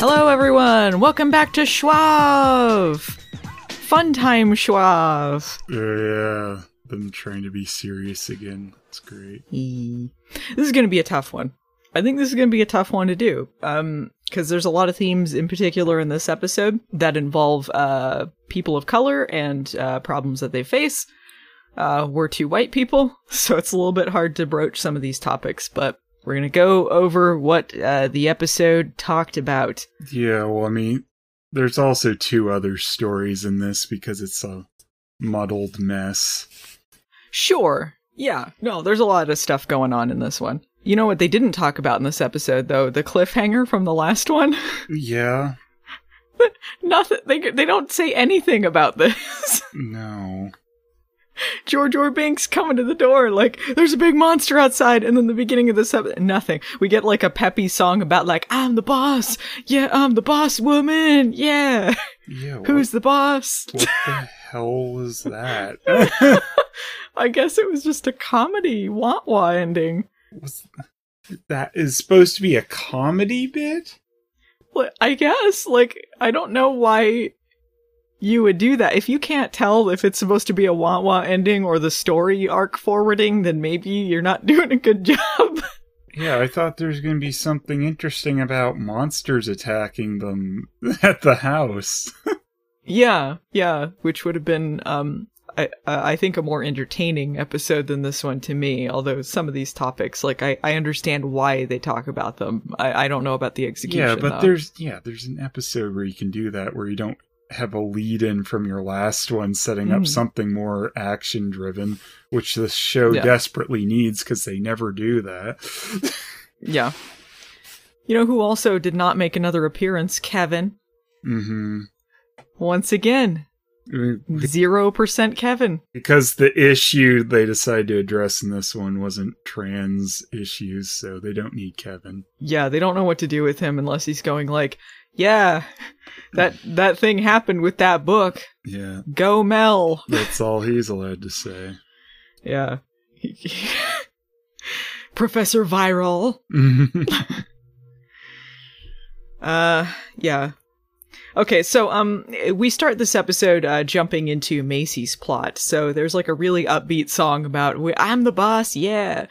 Hello, everyone. Welcome back to Schwab. Fun time, Schwab. Yeah, them trying to be serious again. It's great. This is going to be a tough one. I think this is going to be a tough one to do. Um, because there's a lot of themes in particular in this episode that involve uh people of color and uh problems that they face. Uh, we're two white people, so it's a little bit hard to broach some of these topics, but we're gonna go over what uh, the episode talked about. Yeah, well, I mean, there's also two other stories in this because it's a muddled mess. Sure. Yeah. No, there's a lot of stuff going on in this one. You know what they didn't talk about in this episode though? The cliffhanger from the last one. Yeah, Nothing. They they don't say anything about this. no. George Orbanks coming to the door like there's a big monster outside, and then the beginning of this episode, nothing. We get like a peppy song about like I'm the boss. Yeah, I'm the boss woman. Yeah. Yeah, what, Who's the boss? what the hell was that? I guess it was just a comedy wah wah ending. was that is supposed to be a comedy bit? Well, I guess. Like, I don't know why you would do that. If you can't tell if it's supposed to be a wah wah ending or the story arc forwarding, then maybe you're not doing a good job. Yeah, I thought there was going to be something interesting about monsters attacking them at the house. yeah, yeah, which would have been, um, I, I think a more entertaining episode than this one to me. Although some of these topics, like I, I understand why they talk about them. I, I don't know about the execution. yeah, but though. there's yeah, there's an episode where you can do that where you don't have a lead in from your last one setting up Mm. something more action driven, which this show Yeah. desperately needs because they never do that. yeah. You know who also did not make another appearance? Kevin. hmm Once again, zero percent Kevin. Because the issue they decided to address in this one wasn't trans issues, so they don't need Kevin. Yeah, they don't know what to do with him unless he's going like, "Yeah, that that thing happened with that book. Yeah, Go Mel." that's all he's allowed to say. Yeah. Professor Viral. Uh, yeah. Okay, so um, we start this episode uh, jumping into Macy's plot. So there's like a really upbeat song about "I'm the boss," yeah,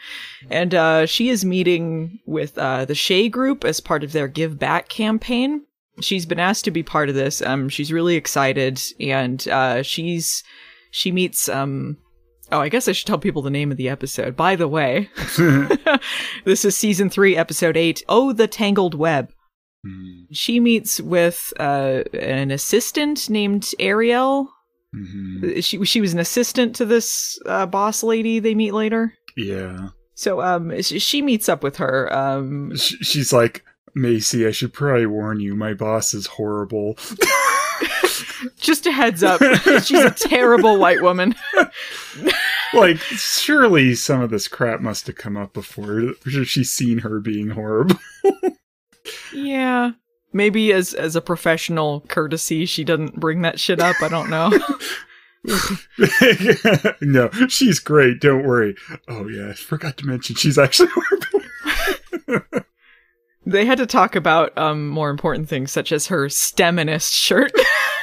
and uh, she is meeting with uh, the Shea Group as part of their Give Back campaign. She's been asked to be part of this. Um, she's really excited, and uh, she's she meets um. Oh, I guess I should tell people the name of the episode. By the way, this is season three, episode eight. Oh, the Tangled Web Mhm. she meets with uh, an assistant named Ariel. Mhm. She she was an assistant to this uh, boss lady they meet later. Yeah. So um, she meets up with her. Um, Sh- she's like, Macy, I should probably warn you, my boss is horrible. just a heads up, she's a terrible white woman. like, surely some of this crap must have come up before. She's seen her being horrible. yeah, maybe as as a professional courtesy, she doesn't bring that shit up. I don't know. no, she's great. Don't worry. Oh, yeah, I forgot to mention she's actually. they had to talk about um more important things such as her STEMinist shirt.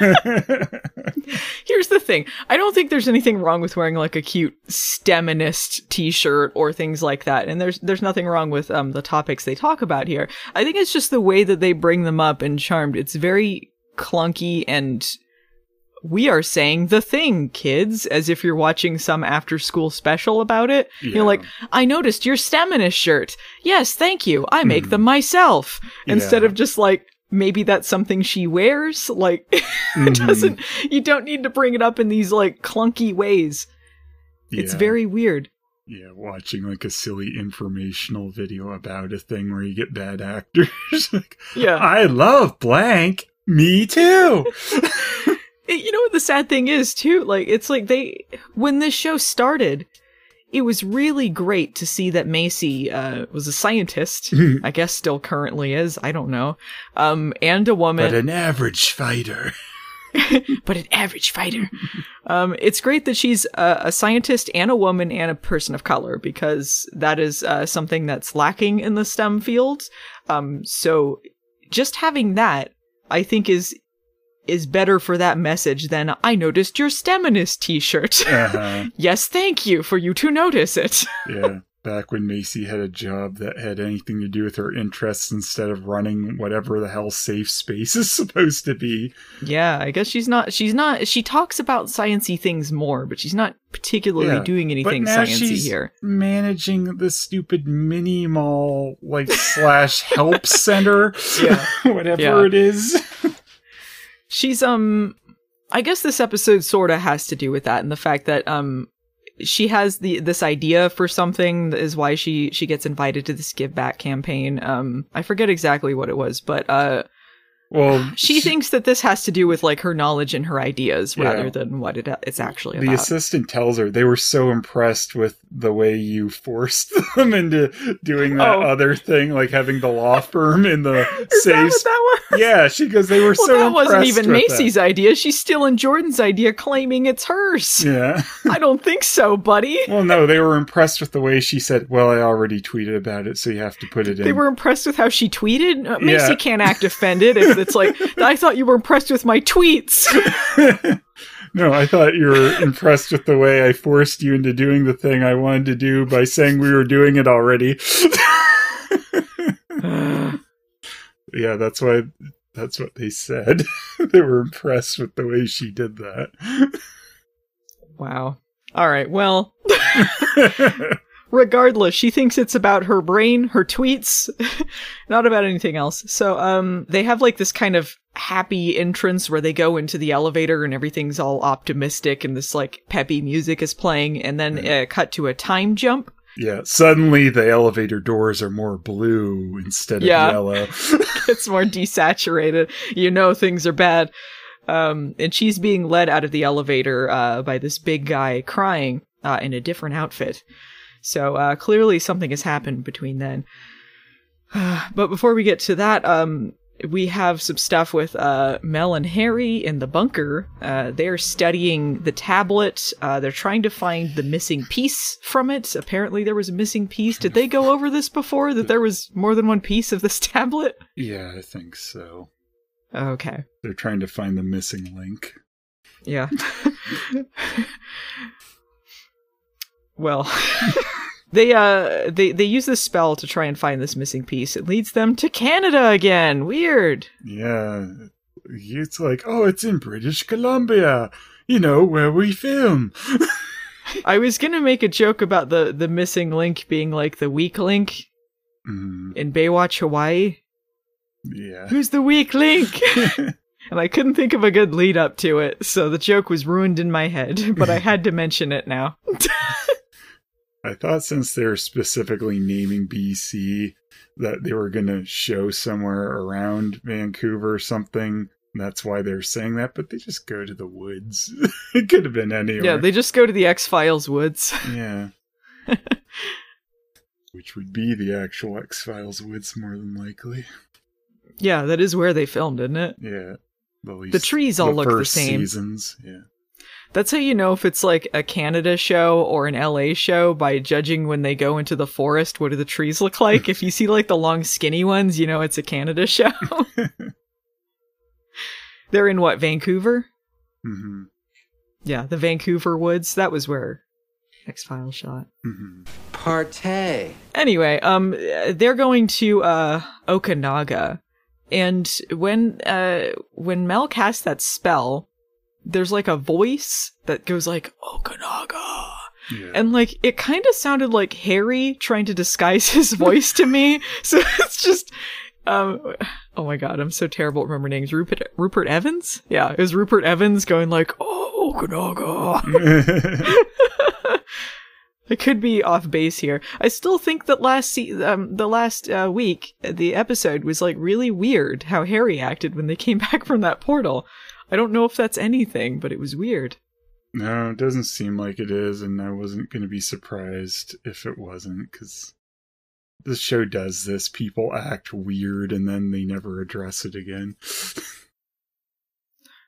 Here's the thing. I don't think there's anything wrong with wearing like a cute STEMinist t-shirt or things like that. And there's there's nothing wrong with um the topics they talk about here. I think it's just the way that they bring them up in Charmed. It's very clunky and we are saying the thing, kids, as if you're watching some after school special about it. Yeah. You're like, I noticed your STEMinist shirt. Yes, thank you. I make Hmm. them myself. Instead Yeah. of just like, maybe that's something she wears. Like, it Mhm. doesn't, you don't need to bring it up in these like clunky ways. It's very weird. Yeah, watching like a silly informational video about a thing where you get bad actors. like, Yeah. I love blank. Me too. You know what the sad thing is too? Like it's like they when this show started, it was really great to see that Macy uh, was a scientist. I guess still currently is. I don't know. Um, and a woman, but an average fighter. but an average fighter. um, it's great that she's a, a scientist and a woman and a person of color because that is uh, something that's lacking in the STEM fields. Um, so just having that, I think is is better for that message than I noticed your Steminist t-shirt. Uh-huh. yes, thank you for you to notice it. yeah. Back when Macy had a job that had anything to do with her interests instead of running whatever the hell safe space is supposed to be. yeah, I guess she's not she's not she talks about sciency things more, but she's not particularly Yeah, doing anything now sciency she's here. Managing the stupid mini mall like slash help center. Yeah. Whatever Yeah. it is. She's um I guess this episode sort of has to do with that and the fact that um she has the this idea for something is why she she gets invited to this give back campaign. Um I forget exactly what it was, but uh Well she thinks that this has to do with like her knowledge and her ideas Yeah. rather than what it it's actually the about. assistant tells her they were so impressed with the way you forced them into doing that Oh. other thing, like having the law firm in the that safe. what that was? yeah, she goes. They were Well, so that wasn't even Macy's idea. She's stealing Jordan's idea, claiming it's hers. Yeah. I don't think so, buddy. Well, no, they were impressed with the way she said, "Well, I already tweeted about it, so you have to put it in." They were impressed with how she tweeted. Uh, Macy Yeah. can't act offended if it's like, I thought you were impressed with my tweets. no, I thought you were impressed with the way I forced you into doing the thing I wanted to do by saying we were doing it already. yeah, that's why. That's what they said. they were impressed with the way she did that. wow. All right. Well, regardless, she thinks it's about her brain, her tweets, not about anything else. So, um, they have like this kind of happy entrance where they go into the elevator and everything's all optimistic and this like peppy music is playing and then uh, cut to a time jump. yeah, suddenly the elevator doors are more blue instead of Yeah. yellow. it's more desaturated. You know things are bad. Um, and she's being led out of the elevator uh, by this big guy crying uh, in a different outfit. So uh, clearly something has happened between then. but before we get to that, um, we have some stuff with uh, Mel and Harry in the bunker. Uh, they're studying the tablet. Uh, they're trying to find the missing piece from it. Apparently, there was a missing piece. Did they go over this before? That there was more than one piece of this tablet? yeah, I think so. Okay. They're trying to find the missing link. Yeah. well, they uh they they use this spell to try and find this missing piece. It leads them to Canada again. Weird. Yeah. It's like, oh, it's in British Columbia. You know, where we film. I was going to make a joke about the the missing link being like the weak link Mm, in Baywatch Hawaii. yeah. Who's the weak link? and I couldn't think of a good lead up to it, so the joke was ruined in my head, but I had to mention it now. I thought since they're specifically naming BC that they were going to show somewhere around Vancouver or something. That's why they're saying that, but they just go to the woods. it could have been anywhere. Yeah, they just go to the X Files woods. Yeah. Which would be the actual X Files woods, more than likely. Yeah, that is where they filmed, isn't it? Yeah. Least The trees all look the same. Seasons. Yeah. That's how you know if it's like a Canada show or an LA show by judging when they go into the forest. What do the trees look like? if you see like the long skinny ones, you know it's a Canada show. They're in what, Vancouver? hmm Yeah, the Vancouver woods. That was where X Files shot. hmm Partay. Anyway, um, they're going to uh Okanagan, and when uh when Mel casts that spell, there's like a voice that goes like Okanagan, Yeah. and like it kind of sounded like Harry trying to disguise his voice to me. So it's just, um, oh my god, I'm so terrible at remembering names. Rupert Rupert Evans, yeah, it was Rupert Evans going like oh Okanagan. I could be off base here. I still think that last se- um, the last uh, week, the episode was like really weird how Harry acted when they came back from that portal. I don't know if that's anything, but it was weird. no, it doesn't seem like it is, and I wasn't going to be surprised if it wasn't, because the show does this. People act weird, and then they never address it again.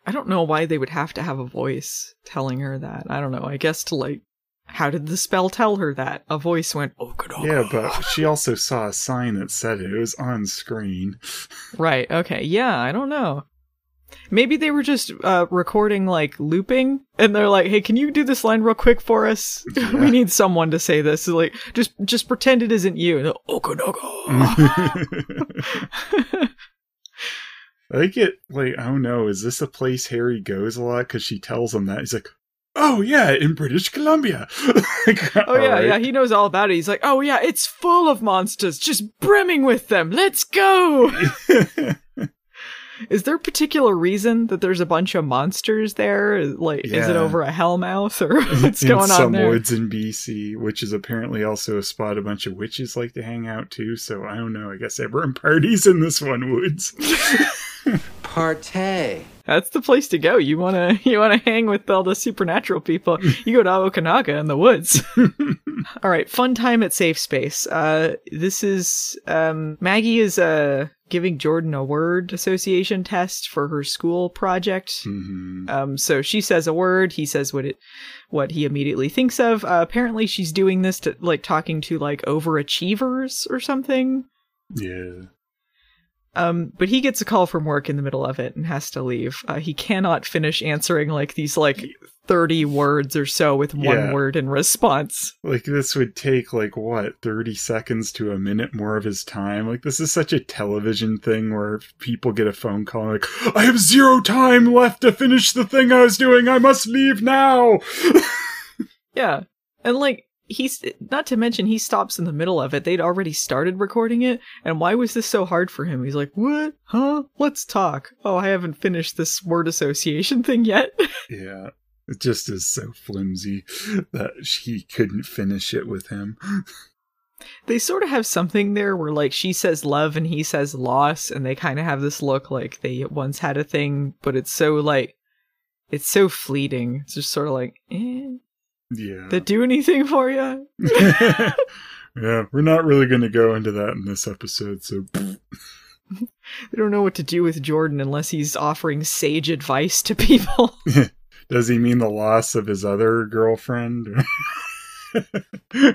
I don't know why they would have to have a voice telling her that. I don't know. I guess to like How did the spell tell her that? A voice went, Okanagan. Yeah, but she also saw a sign that said it. It was on screen. Right, okay. Yeah, I don't know. Maybe they were just uh, recording like looping, and they're like, "Hey, can you do this line real quick for us? Yeah. we need someone to say this. So, like, just just pretend it isn't you." And Okanagan. I think it, like, I don't know, is this a place Harry goes a lot? Because she tells him that. He's like, oh, yeah, in British Columbia. Like, oh yeah, alright. yeah. He knows all about it. He's like, "Oh yeah, it's full of monsters, just brimming with them. Let's go." Is there a particular reason that there's a bunch of monsters there? Like, is it over a hellmouth or what's in going some on there? woods in BC, which is apparently also a spot a bunch of witches like to hang out too. So I don't know. I guess everyone parties in this one woods. Partay. That's the place to go. You wanna you wanna hang with all the supernatural people. You go to Okanagan in the woods. all right, fun time at Safe Space. Uh, this is um, Maggie is uh giving Jordan a word association test for her school project. hmm Um, so she says a word, he says what it, what he immediately thinks of. Uh, apparently, she's doing this to like talking to like overachievers or something. Yeah. Um, but he gets a call from work in the middle of it and has to leave. Uh, he cannot finish answering like these like thirty words or so with one Yeah. word in response. Like this would take like what, 30 seconds to a minute more of his time. Like this is such a television thing where people get a phone call like, I have zero time left to finish the thing I was doing. I must leave now. Yeah, and like he's not to mention he stops in the middle of it. They'd already started recording it, and why was this so hard for him? He's like, "What? Huh? Let's talk." Oh, I haven't finished this word association thing yet. yeah. It just is so flimsy that she couldn't finish it with him. they sort of have something there where like she says love and he says loss, and they kind of have this look like they once had a thing, but it's so like it's so fleeting. It's just sort of like, eh, Yeah. it do anything for you? yeah, we're not really going to go into that in this episode, so They don't know what to do with Jordan unless he's offering sage advice to people. does he mean the loss of his other girlfriend?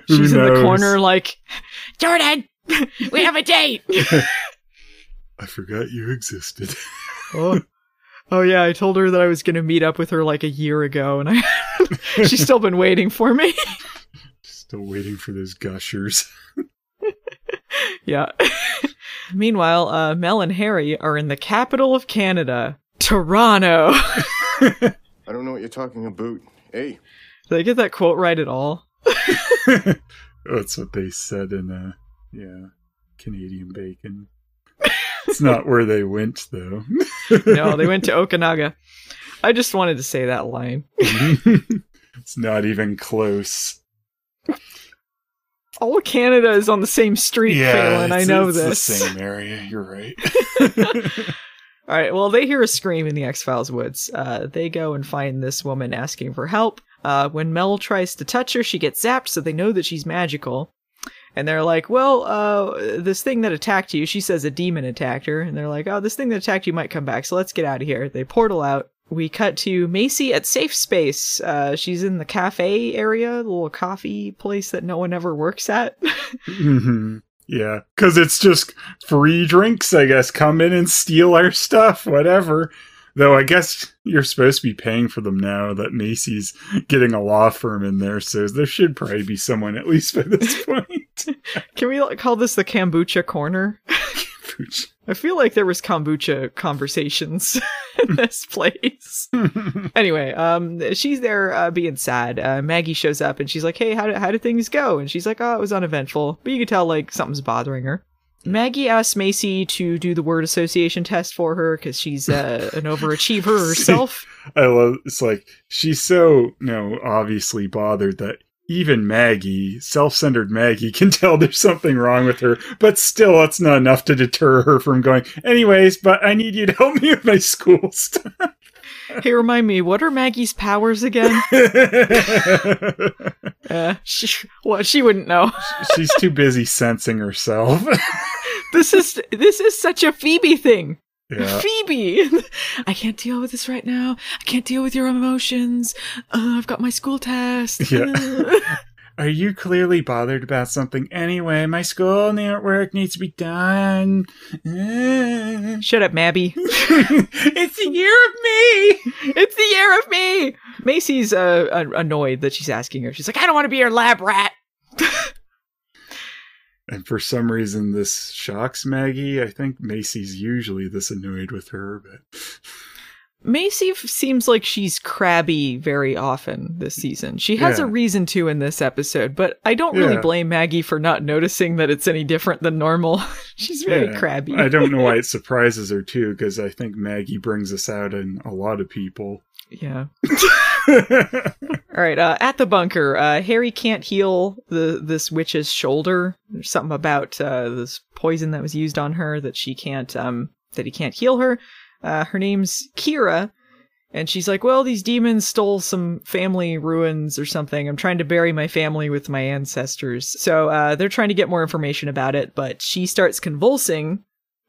She's in the corner like, Jordan, we have a date. I forgot you existed. oh. oh yeah, I told her that I was going to meet up with her like a year ago, and I she's still been waiting for me. Still waiting for those gushers. yeah. Meanwhile, uh, Mel and Harry are in the capital of Canada, Toronto. I don't know what you're talking about. Hey, Did I get that quote right at all? That's what they said in uh yeah, Canadian bacon. It's not where they went though. No, they went to Okanagan. I just wanted to say that line. it's not even close. All Canada is on the same street, Phelan. I know it's this. the same area. You're right. All right. Well, they hear a scream in the X Files woods. Uh, they go and find this woman asking for help. Uh, when Mel tries to touch her, she gets zapped, so they know that she's magical. And they're like, "Well, uh, this thing that attacked you," she says, a demon attacked her. And they're like, "Oh, this thing that attacked you might come back, so let's get out of here." They portal out. We cut to Macy at Safe Space. Uh, she's in the cafe area, the little coffee place that no one ever works at. hmm Yeah, because it's just free drinks, I guess. Come in and steal our stuff, whatever. Though I guess you're supposed to be paying for them now that Macy's getting a law firm in there, so there should probably be someone at least by this point. Can we like, call this the kombucha corner? I feel like there was kombucha conversations in this place. anyway, um, she's there uh, being sad. Uh, Maggie shows up and she's like, "Hey, how did how did things go?" And she's like, "Oh, it was uneventful," but you can tell like something's bothering her. Maggie asks Macy to do the word association test for her because she's uh, an overachiever herself. I love it's like she's so you know obviously bothered that even Maggie, self-centered Maggie, can tell there's something wrong with her, but still that's not enough to deter her from going. Anyways, but I need you to help me with my school stuff. hey, remind me, what are Maggie's powers again? Uh, she, well, she wouldn't know. She's too busy sensing herself. this is this is such a Phoebe thing. Yeah. Phoebe, I can't deal with this right now. I can't deal with your emotions. Uh, I've got my school test. Yeah. Are you clearly bothered about something anyway? My school work needs to be done. Shut up, Mabby. it's the year of me. It's the year of me. Macy's uh, uh, annoyed that she's asking her. She's like, I don't want to be your lab rat. And for some reason, this shocks Maggie. I think Macy's usually this annoyed with her, but. Macy f- seems like she's crabby very often this season. She has Yeah. a reason to in this episode, but I don't really Yeah. blame Maggie for not noticing that it's any different than normal. she's very Yeah. crabby. I don't know why it surprises her too, because I think Maggie brings us out in a lot of people. Yeah. All right. Uh, at the bunker, uh, Harry can't heal the this witch's shoulder. There's something about uh, this poison that was used on her that she can't um that he can't heal her. Uh, her name's Kira, and she's like, "Well, these demons stole some family ruins or something. I'm trying to bury my family with my ancestors." So uh, they're trying to get more information about it, but she starts convulsing.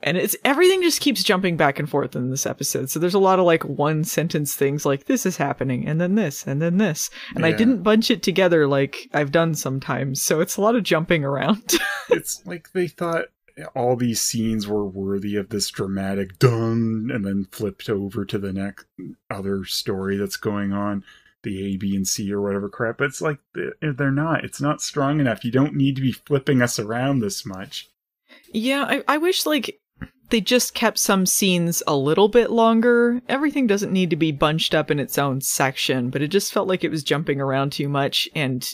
And it's everything just keeps jumping back and forth in this episode. So there's a lot of like one sentence things like this is happening and then this and then this. And I didn't bunch it together like I've done sometimes. So it's a lot of jumping around. it's like they thought all these scenes were worthy of this dramatic done and then flipped over to the next other story that's going on the a b and c or whatever crap but it's like they're they're not it's not strong enough you don't need to be flipping us around this much yeah, I, I wish like they just kept some scenes a little bit longer. Everything doesn't need to be bunched up in its own section, but it just felt like it was jumping around too much and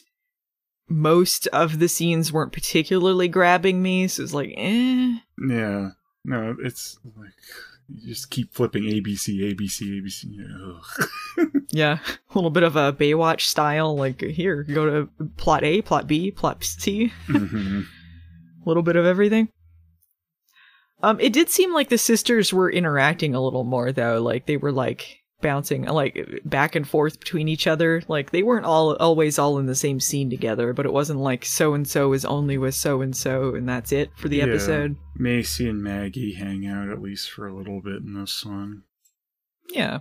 most of the scenes weren't particularly grabbing me, so it's like, eh. yeah no it's like you just keep flipping abc abc abc. Yeah, a little bit of a Baywatch style. Like here, go to plot A, plot B, plot C. Mhm. A little bit of everything. Um, it did seem like the sisters were interacting a little more though. Like they were like bouncing like back and forth between each other. Like they weren't all always all in the same scene together, but it wasn't like so and so is only with so and so and that's it for the Yeah. episode. macy and maggie hang out at least for a little bit in this one Yeah.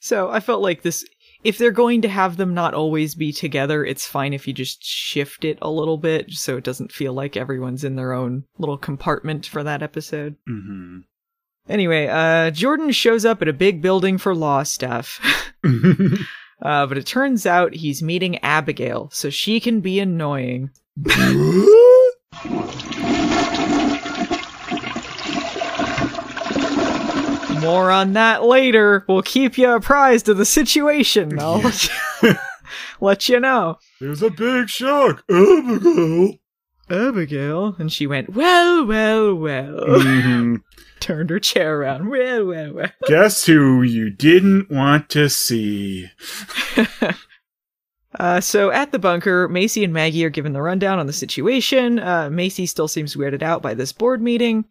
So I felt like this if they're going to have them not always be together, it's fine if you just shift it a little bit so it doesn't feel like everyone's in their own little compartment for that episode. hmm Anyway, uh Jordan shows up at a big building for law stuff. uh but it turns out he's meeting Abigail, so she can be annoying. More on that later. We'll keep you apprised of the situation. I'll let you, let you know. There's a big shock, Abigail. Abigail. And she went, well, well, well. Mhm. Turned her chair around. Well, well, well. Guess who you didn't want to see? Uh, so at the bunker, Macy and Maggie are given the rundown on the situation. Uh, Macy still seems weirded out by this board meeting.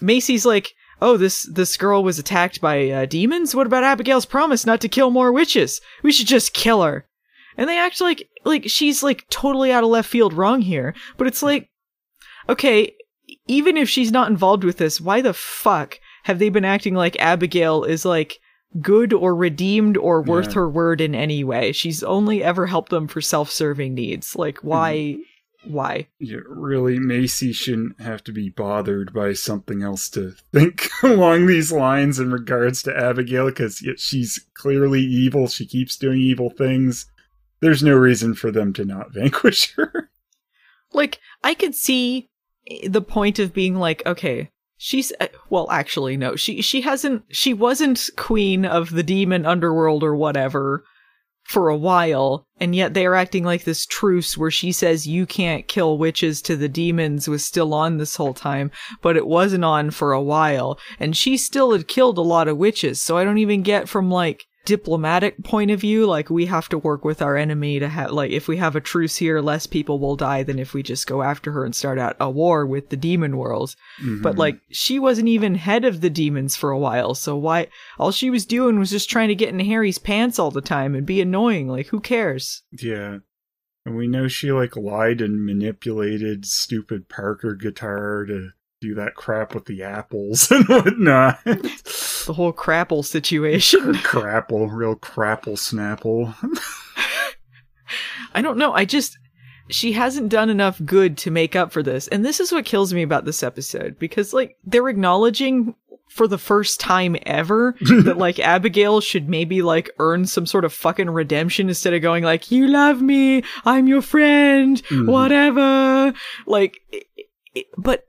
Macy's like, "Oh, this this girl was attacked by uh, demons. What about Abigail's promise not to kill more witches? We should just kill her." And they act like like she's like totally out of left field wrong here. But it's like, okay, even if she's not involved with this, why the fuck have they been acting like Abigail is like good or redeemed or worth Yeah. her word in any way? She's only ever helped them for self-serving needs. Like why why? Yeah, really, Macy shouldn't have to be bothered by something else to think along these lines in regards to Abigail, because she's clearly evil. She keeps doing evil things. There's no reason for them to not vanquish her. Like I could see the point of being like, okay, she's uh, well, actually no. She she hasn't she wasn't queen of the demon underworld or whatever for a while, and yet they are acting like this truce where she says you can't kill witches to the demons was still on this whole time, but it wasn't on for a while, and she still had killed a lot of witches, so I don't even get from like diplomatic point of view like we have to work with our enemy to have like if we have a truce here less people will die than if we just go after her and start out a war with the demon world but Mhm. like she wasn't even head of the demons for a while so why all she was doing was just trying to get in harry's pants all the time and be annoying like who cares yeah. And we know she like lied and manipulated stupid Parker guitar to do that crap with the apples and whatnot. The whole crapple situation. crapple, real crapple snapple. I don't know. I just she hasn't done enough good to make up for this. And this is what kills me about this episode because like they're acknowledging for the first time ever that like Abigail should maybe like earn some sort of fucking redemption instead of going like you love me, I'm your friend, Mhm. whatever. Like it- it- but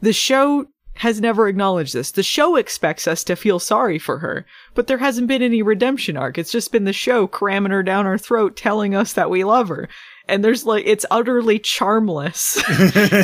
the show has never acknowledged this. The show expects us to feel sorry for her, but there hasn't been any redemption arc. It's just been the show cramming her down our throat, telling us that we love her. And there's like, it's utterly charmless.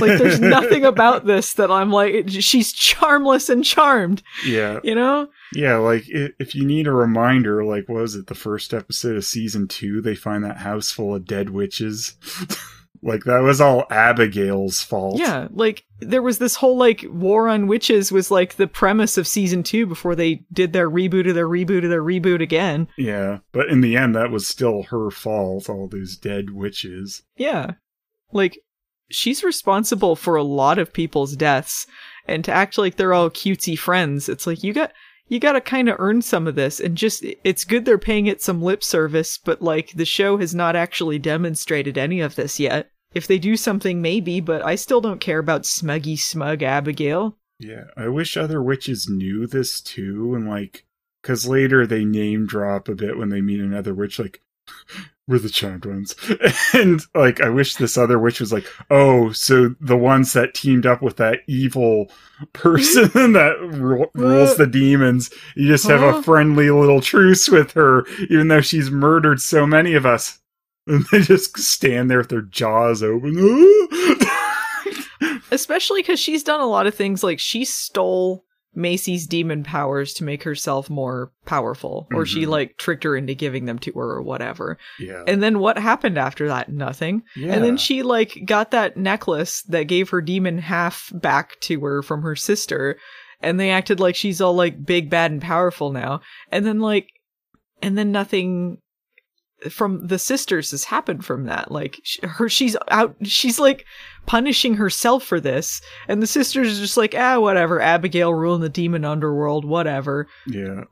like, there's nothing about this that I'm like, she's charmless and charmed, yeah, you know? yeah. Like if you need a reminder, like what was it the first episode of season two? They find that house full of dead witches. like that was all Abigail's fault. Yeah, like there was this whole like war on witches was like the premise of season two before they did their reboot of their reboot of their reboot again. Yeah, but in the end, that was still her fault. All those dead witches. Yeah. Like, she's responsible for a lot of people's deaths, and to act like they're all cutesy friends, it's like you got you gotta kind of earn some of this, and just it's good they're paying it some lip service, but like the show has not actually demonstrated any of this yet. If they do something, maybe, but I still don't care about smuggy smug Abigail. Yeah, I wish other witches knew this too, and like, cause later they name drop a bit when they meet another witch, like, we're the charmed ones. and like, I wish this other witch was like, oh, so the ones that teamed up with that evil person that ru- rules the demons, you just have Huh? a friendly little truce with her, even though she's murdered so many of us. And they just stand there with their jaws open. Especially because she's done a lot of things like she stole Macy's demon powers to make herself more powerful, or she Mhm. like tricked her into giving them to her or whatever. yeah. And then what happened after that? Nothing. yeah. And then she like got that necklace that gave her demon half back to her from her sister, and they acted like she's all like big, bad, and powerful now. And then like, and then nothing from the sisters has happened from that. Like her, she's out. She's like punishing herself for this, and the sisters are just like, ah, whatever. Abigail ruling the demon underworld, whatever. yeah.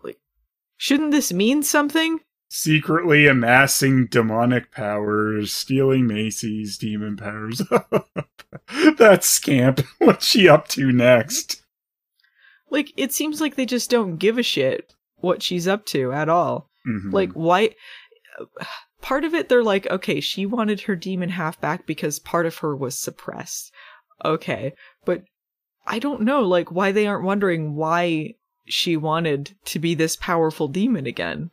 Shouldn't this mean something? secretly amassing demonic powers, stealing Macy's demon powers. that scamp. What's she up to next? Like, it seems like they just don't give a shit what she's up to at all. Mhm. Like, why? Part of it, they're like, okay, she wanted her demon half back because part of her was suppressed. Okay, but I don't know, like, why they aren't wondering why she wanted to be this powerful demon again.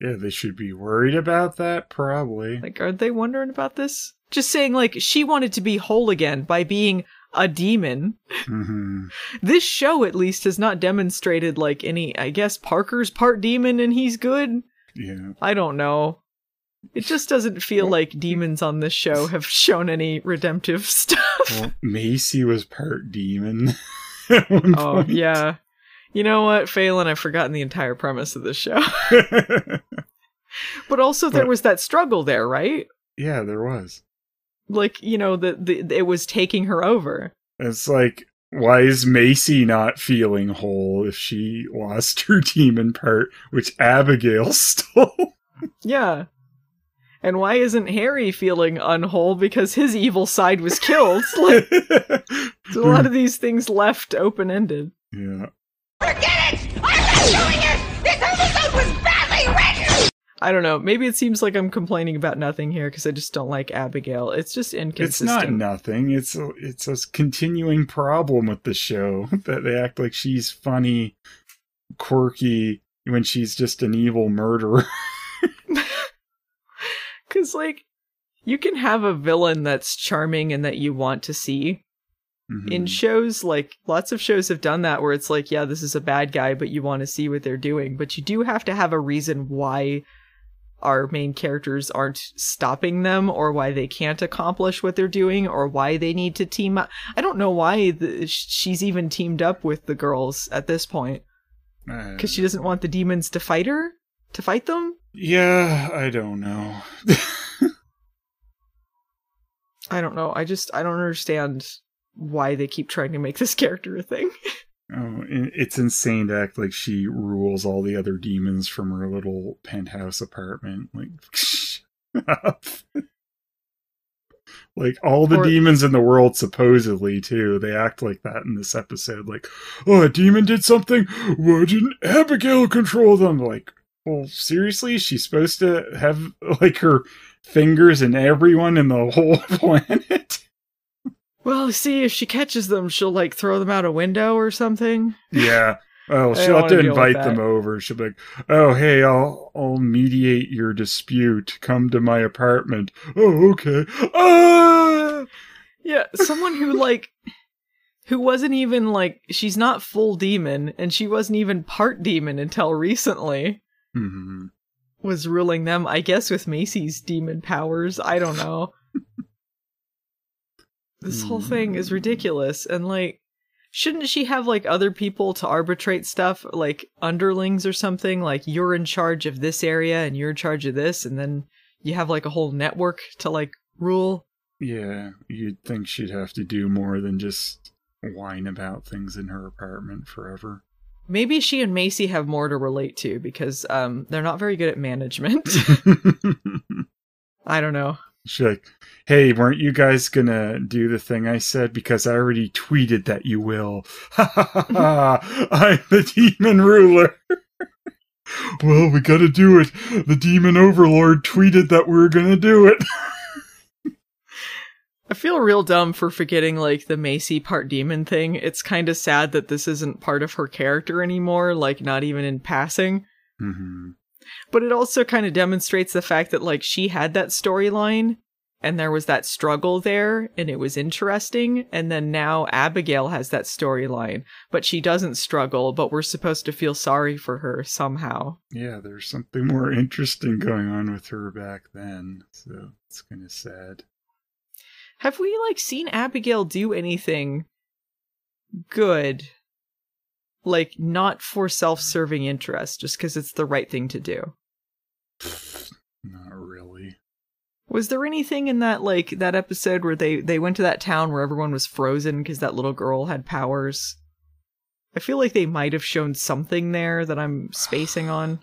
yeah, they should be worried about that, probably. Like, are they wondering about this? Just saying, like, she wanted to be whole again by being a demon. hmm This show, at least, has not demonstrated, like, any. I guess Parker's part demon and he's good. Yeah. I don't know. It just doesn't feel like demons on this show have shown any redemptive stuff. Well, Macy was part demon. oh, point. yeah. You know what, Phelan? I've forgotten the entire premise of this show. but also, there But- was that struggle there, right? yeah, there was. Like, you know, the, the it was taking her over. It's like, why is Macy not feeling whole if she lost her demon part, which Abigail stole? Yeah. And why isn't Harry feeling unwhole because his evil side was killed? like, there's a lot of these things left open ended. yeah. Forget it! I'm not doing it! This episode was badly written! I don't know. Maybe it seems like I'm complaining about nothing here because I just don't like Abigail. It's just inconsistent. It's not nothing. It's a, it's a continuing problem with the show that they act like she's funny, quirky when she's just an evil murderer. Because, like, you can have a villain that's charming and that you want to see. In Mhm. shows, like, lots of shows have done that where it's like, yeah, this is a bad guy, but you want to see what they're doing. But you do have to have a reason why our main characters aren't stopping them or why they can't accomplish what they're doing or why they need to team up. I don't know why the, she's even teamed up with the girls at this point. Uh, Because she doesn't want the demons to fight her? To fight them? yeah, I don't know. I don't know. I just I don't understand why they keep trying to make this character a thing. Oh, it's insane to act like she rules all the other demons from her little penthouse apartment. Like, like all the Or- demons in the world, supposedly too. They act like that in this episode. Like, oh, a demon did something. Why didn't Abigail control them? Like, well, seriously, she's supposed to have like her fingers in everyone in the whole planet. Well, see, if she catches them, she'll like throw them out a window or something. Yeah. Oh, she'll have to wanna deal with invite them over. She'll be like, "Oh, hey, I'll I'll mediate your dispute. Come to my apartment." Oh, okay. Ah! Yeah, someone who like who wasn't even like she's not full demon and she wasn't even part demon until recently Mhm. was ruling them, I guess with Macy's demon powers. I don't know. This whole thing is ridiculous and like shouldn't she have like other people to arbitrate stuff like underlings or something like you're in charge of this area and you're in charge of this and then you have like a whole network to like rule Yeah, you'd think she'd have to do more than just whine about things in her apartment forever. Maybe she and Macy have more to relate to because um they're not very good at management. I don't know. She's like, "Hey, weren't you guys gonna do the thing I said? Because I already tweeted that you will. Ha ha ha! ha. I'm the demon ruler." well, we gotta do it. The demon overlord tweeted that we're gonna do it. I feel real dumb for forgetting like the Macy part demon thing. It's kind of sad that this isn't part of her character anymore, like not even in passing. hmm But it also kind of demonstrates the fact that like she had that storyline and there was that struggle there and it was interesting and then now Abigail has that storyline, but she doesn't struggle, but we're supposed to feel sorry for her somehow. Yeah, there's something more interesting going on with her back then, so it's kind of sad. Have we like seen Abigail do anything good? Like not for self-serving interest, just because it's the right thing to do. Not really. Was there anything in that like that episode where they they went to that town where everyone was frozen because that little girl had powers? I feel like they might have shown something there that I'm spacing on.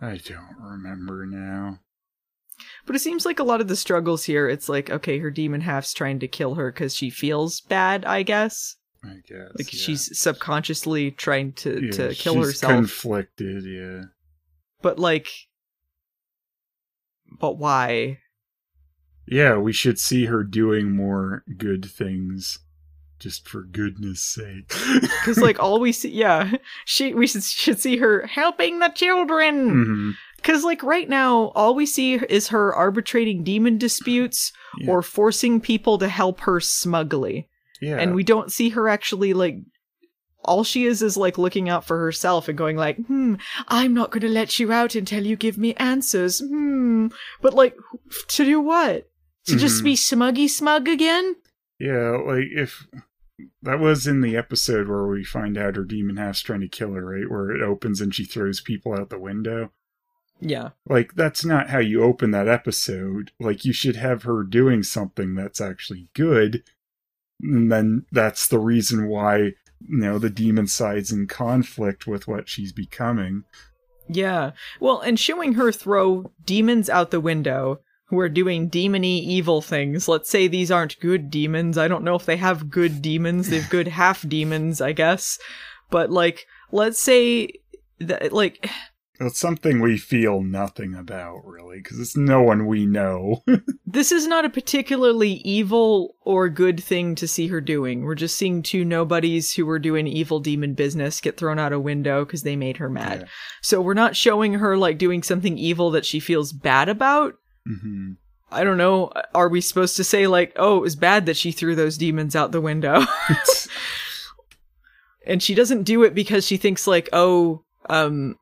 I don't remember now. But it seems like a lot of the struggles here, it's like, okay, her demon half's trying to kill her because she feels bad, I guess. I guess. Like yeah. she's subconsciously trying to, Yeah, to kill she's herself. Conflicted, yeah. but like but why Yeah, we should see her doing more good things, just for goodness sake. because like all we see yeah she we should, should see her helping the children Mhm. because like right now all we see is her arbitrating demon disputes Yeah. or forcing people to help her smugly yeah, and we don't see her actually like all she is is like looking out for herself and going like hmm i'm not going to let you out until you give me answers hmm but like to do what to just Mhm. be smuggy smug again yeah, like if that was in the episode where we find out her demon half's trying to kill her, right? Where it opens and she throws people out the window. yeah Like that's not how you open that episode. Like you should have her doing something that's actually good, and then that's the reason why you know the demon side's in conflict with what she's becoming. Yeah. Well, and showing her throw demons out the window who are doing demony evil things. Let's say these aren't good demons. I don't know if they have good demons. They've good half demons, I guess. But like, let's say that like It's something we feel nothing about, really, because it's no one we know. this is not a particularly evil or good thing to see her doing. We're just seeing two nobodies who were doing evil demon business get thrown out a window because they made her mad. Yeah. So we're not showing her like doing something evil that she feels bad about. hmm I don't know. Are we supposed to say like, oh, it was bad that she threw those demons out the window? and she doesn't do it because she thinks like, oh, um,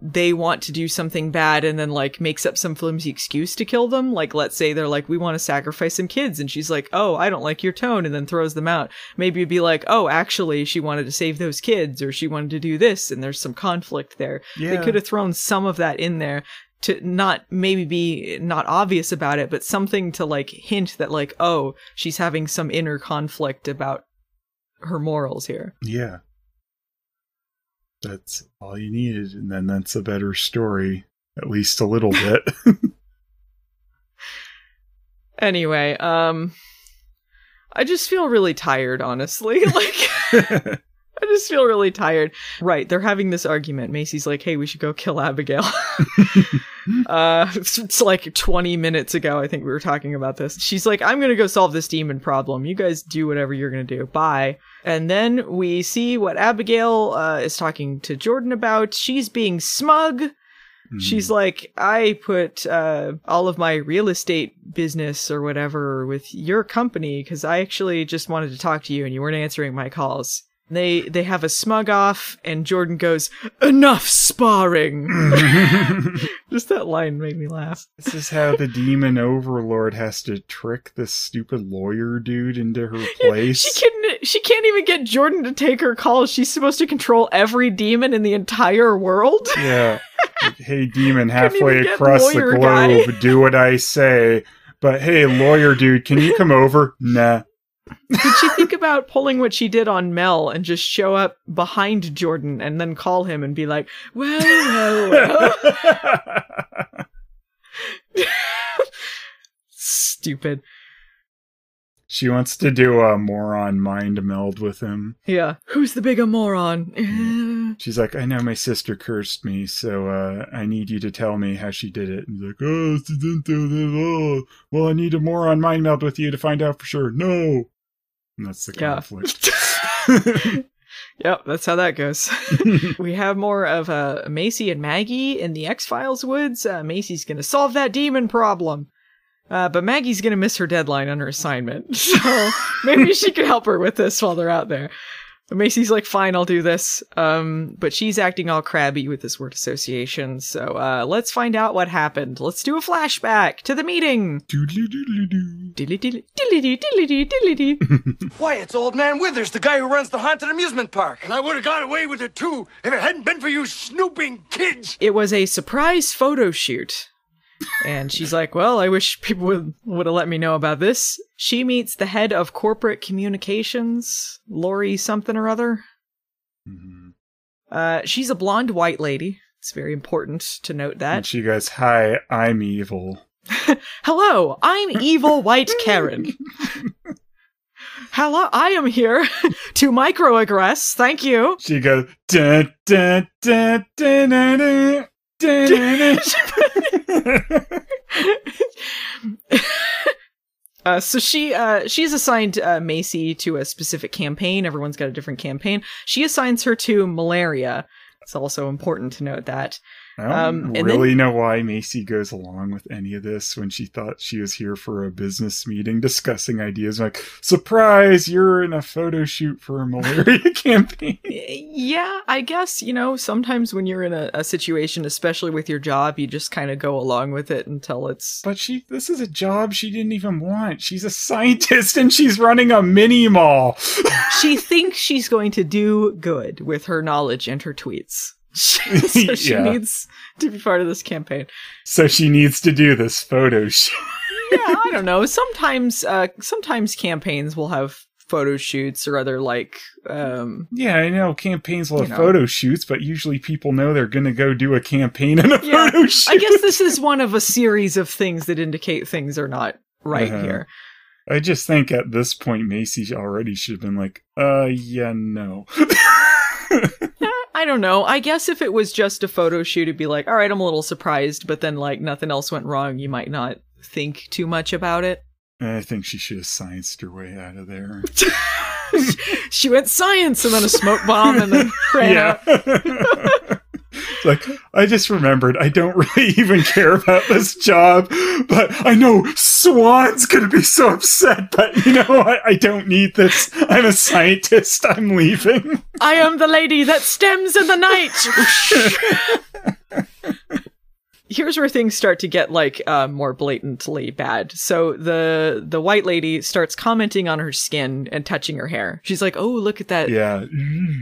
they want to do something bad and then like makes up some flimsy excuse to kill them. Like, let's say they're like, we want to sacrifice some kids. And she's like, oh, I don't like your tone. And then throws them out. Maybe it'd be like, oh, actually, she wanted to save those kids or she wanted to do this. And there's some conflict there. They could have thrown some of that in there. to not maybe be not obvious about it, but something to like hint that like, oh, she's having some inner conflict about her morals here. Yeah. That's all you needed, and then that's a better story, at least a little bit. Anyway, um I just feel really tired, honestly. Like I just feel really tired. Right, they're having this argument. Macy's like, "Hey, we should go kill Abigail." uh it's, it's like 20 minutes ago I think we were talking about this. She's like, "I'm going to go solve this demon problem. You guys do whatever you're going to do. Bye." And then we see what Abigail uh, is talking to Jordan about. She's being smug. She's like, I put uh, all of my real estate business or whatever with your company because I actually just wanted to talk to you and you weren't answering my calls. They they have a smug off and Jordan goes, "Enough sparring." just that line made me laugh. This is how the demon overlord has to trick this stupid lawyer dude into her place. She can she can't even get Jordan to take her calls. She's supposed to control every demon in the entire world. yeah. Hey, demon, halfway across the globe, do what I say. But hey, lawyer dude, can you come over? Nah. Did she think about pulling what she did on Mel and just show up behind Jordan and then call him and be like, "Well, well, well." Stupid. she wants to do a moron mind meld with him. Yeah. Who's the bigger moron? She's like, I know my sister cursed me, so uh, I need you to tell me how she did it. And he's like, Oh, she didn't do all. Well, I need a moron mind meld with you to find out for sure. No. And that's the Yeah. Yep, that's how that goes. we have more of uh, Macy and Maggie in the X Files woods. Uh, Macy's gonna solve that demon problem. Uh, but Maggie's gonna miss her deadline on her assignment. So maybe she can help her with this while they're out there. But Macy's like, fine, I'll do this. Um, but she's acting all crabby with this word association. So uh, let's find out what happened. Let's do a flashback to the meeting. Why, it's Old Man Withers, the guy who runs the haunted amusement park. And I would have got away with it too if it hadn't been for you snooping kids. it was a surprise photo shoot. And she's like, "Well, I wish people would would have let me know about this." She meets the head of corporate communications, Lori something or other. Mhm. Uh, she's a blonde white lady. It's very important to note And that. she goes, Hi, I'm evil. Hello, I'm evil white Karen. Hello, I am here to microaggress. Thank you. She goes, dun, dun, dun, Uh, so she uh, she's assigned uh, Macy to a specific campaign. Everyone's got a different campaign. She assigns her to malaria. It's also important to note that. I don't Um, really know why Macy goes along with any of this when she thought she was here for a business meeting discussing ideas. Like, surprise, you're in a photo shoot for a malaria campaign. Yeah, I guess you know sometimes when you're in a, a situation, especially with your job, you just kind of go along with it until it's. But she, this is a job she didn't even want. She's a scientist and she's running a mini mall. she thinks she's going to do good with her knowledge and her tweets. so she Yeah. needs to be part of this campaign. so she needs to do this photo shoot. yeah, I don't know. Sometimes, uh, sometimes campaigns will have photo shoots or other like, um, Yeah, I know campaigns will have know. photo shoots, but usually people know they're going to go do a campaign and a Yeah, photo shoot. I guess this is one of a series of things that indicate things are not right Uh-huh. here. I just think at this point, Macy already should have been like, uh, yeah, no. I don't know. I guess if it was just a photo shoot, it'd be like, all right, I'm a little surprised, but then like nothing else went wrong. You might not think too much about it. I think she should have scienced her way out of there. she went science and then a smoke bomb and then ran out. It's like, I just remembered I don't really even care about this job, but I know Swan's gonna be so upset, but you know, I, I don't need this. I'm a scientist, I'm leaving. I am the lady that stems in the night. here's where things start to get like uh, more blatantly bad. So the the white lady starts commenting on her skin and touching her hair. She's like, "Oh, look at that Yeah.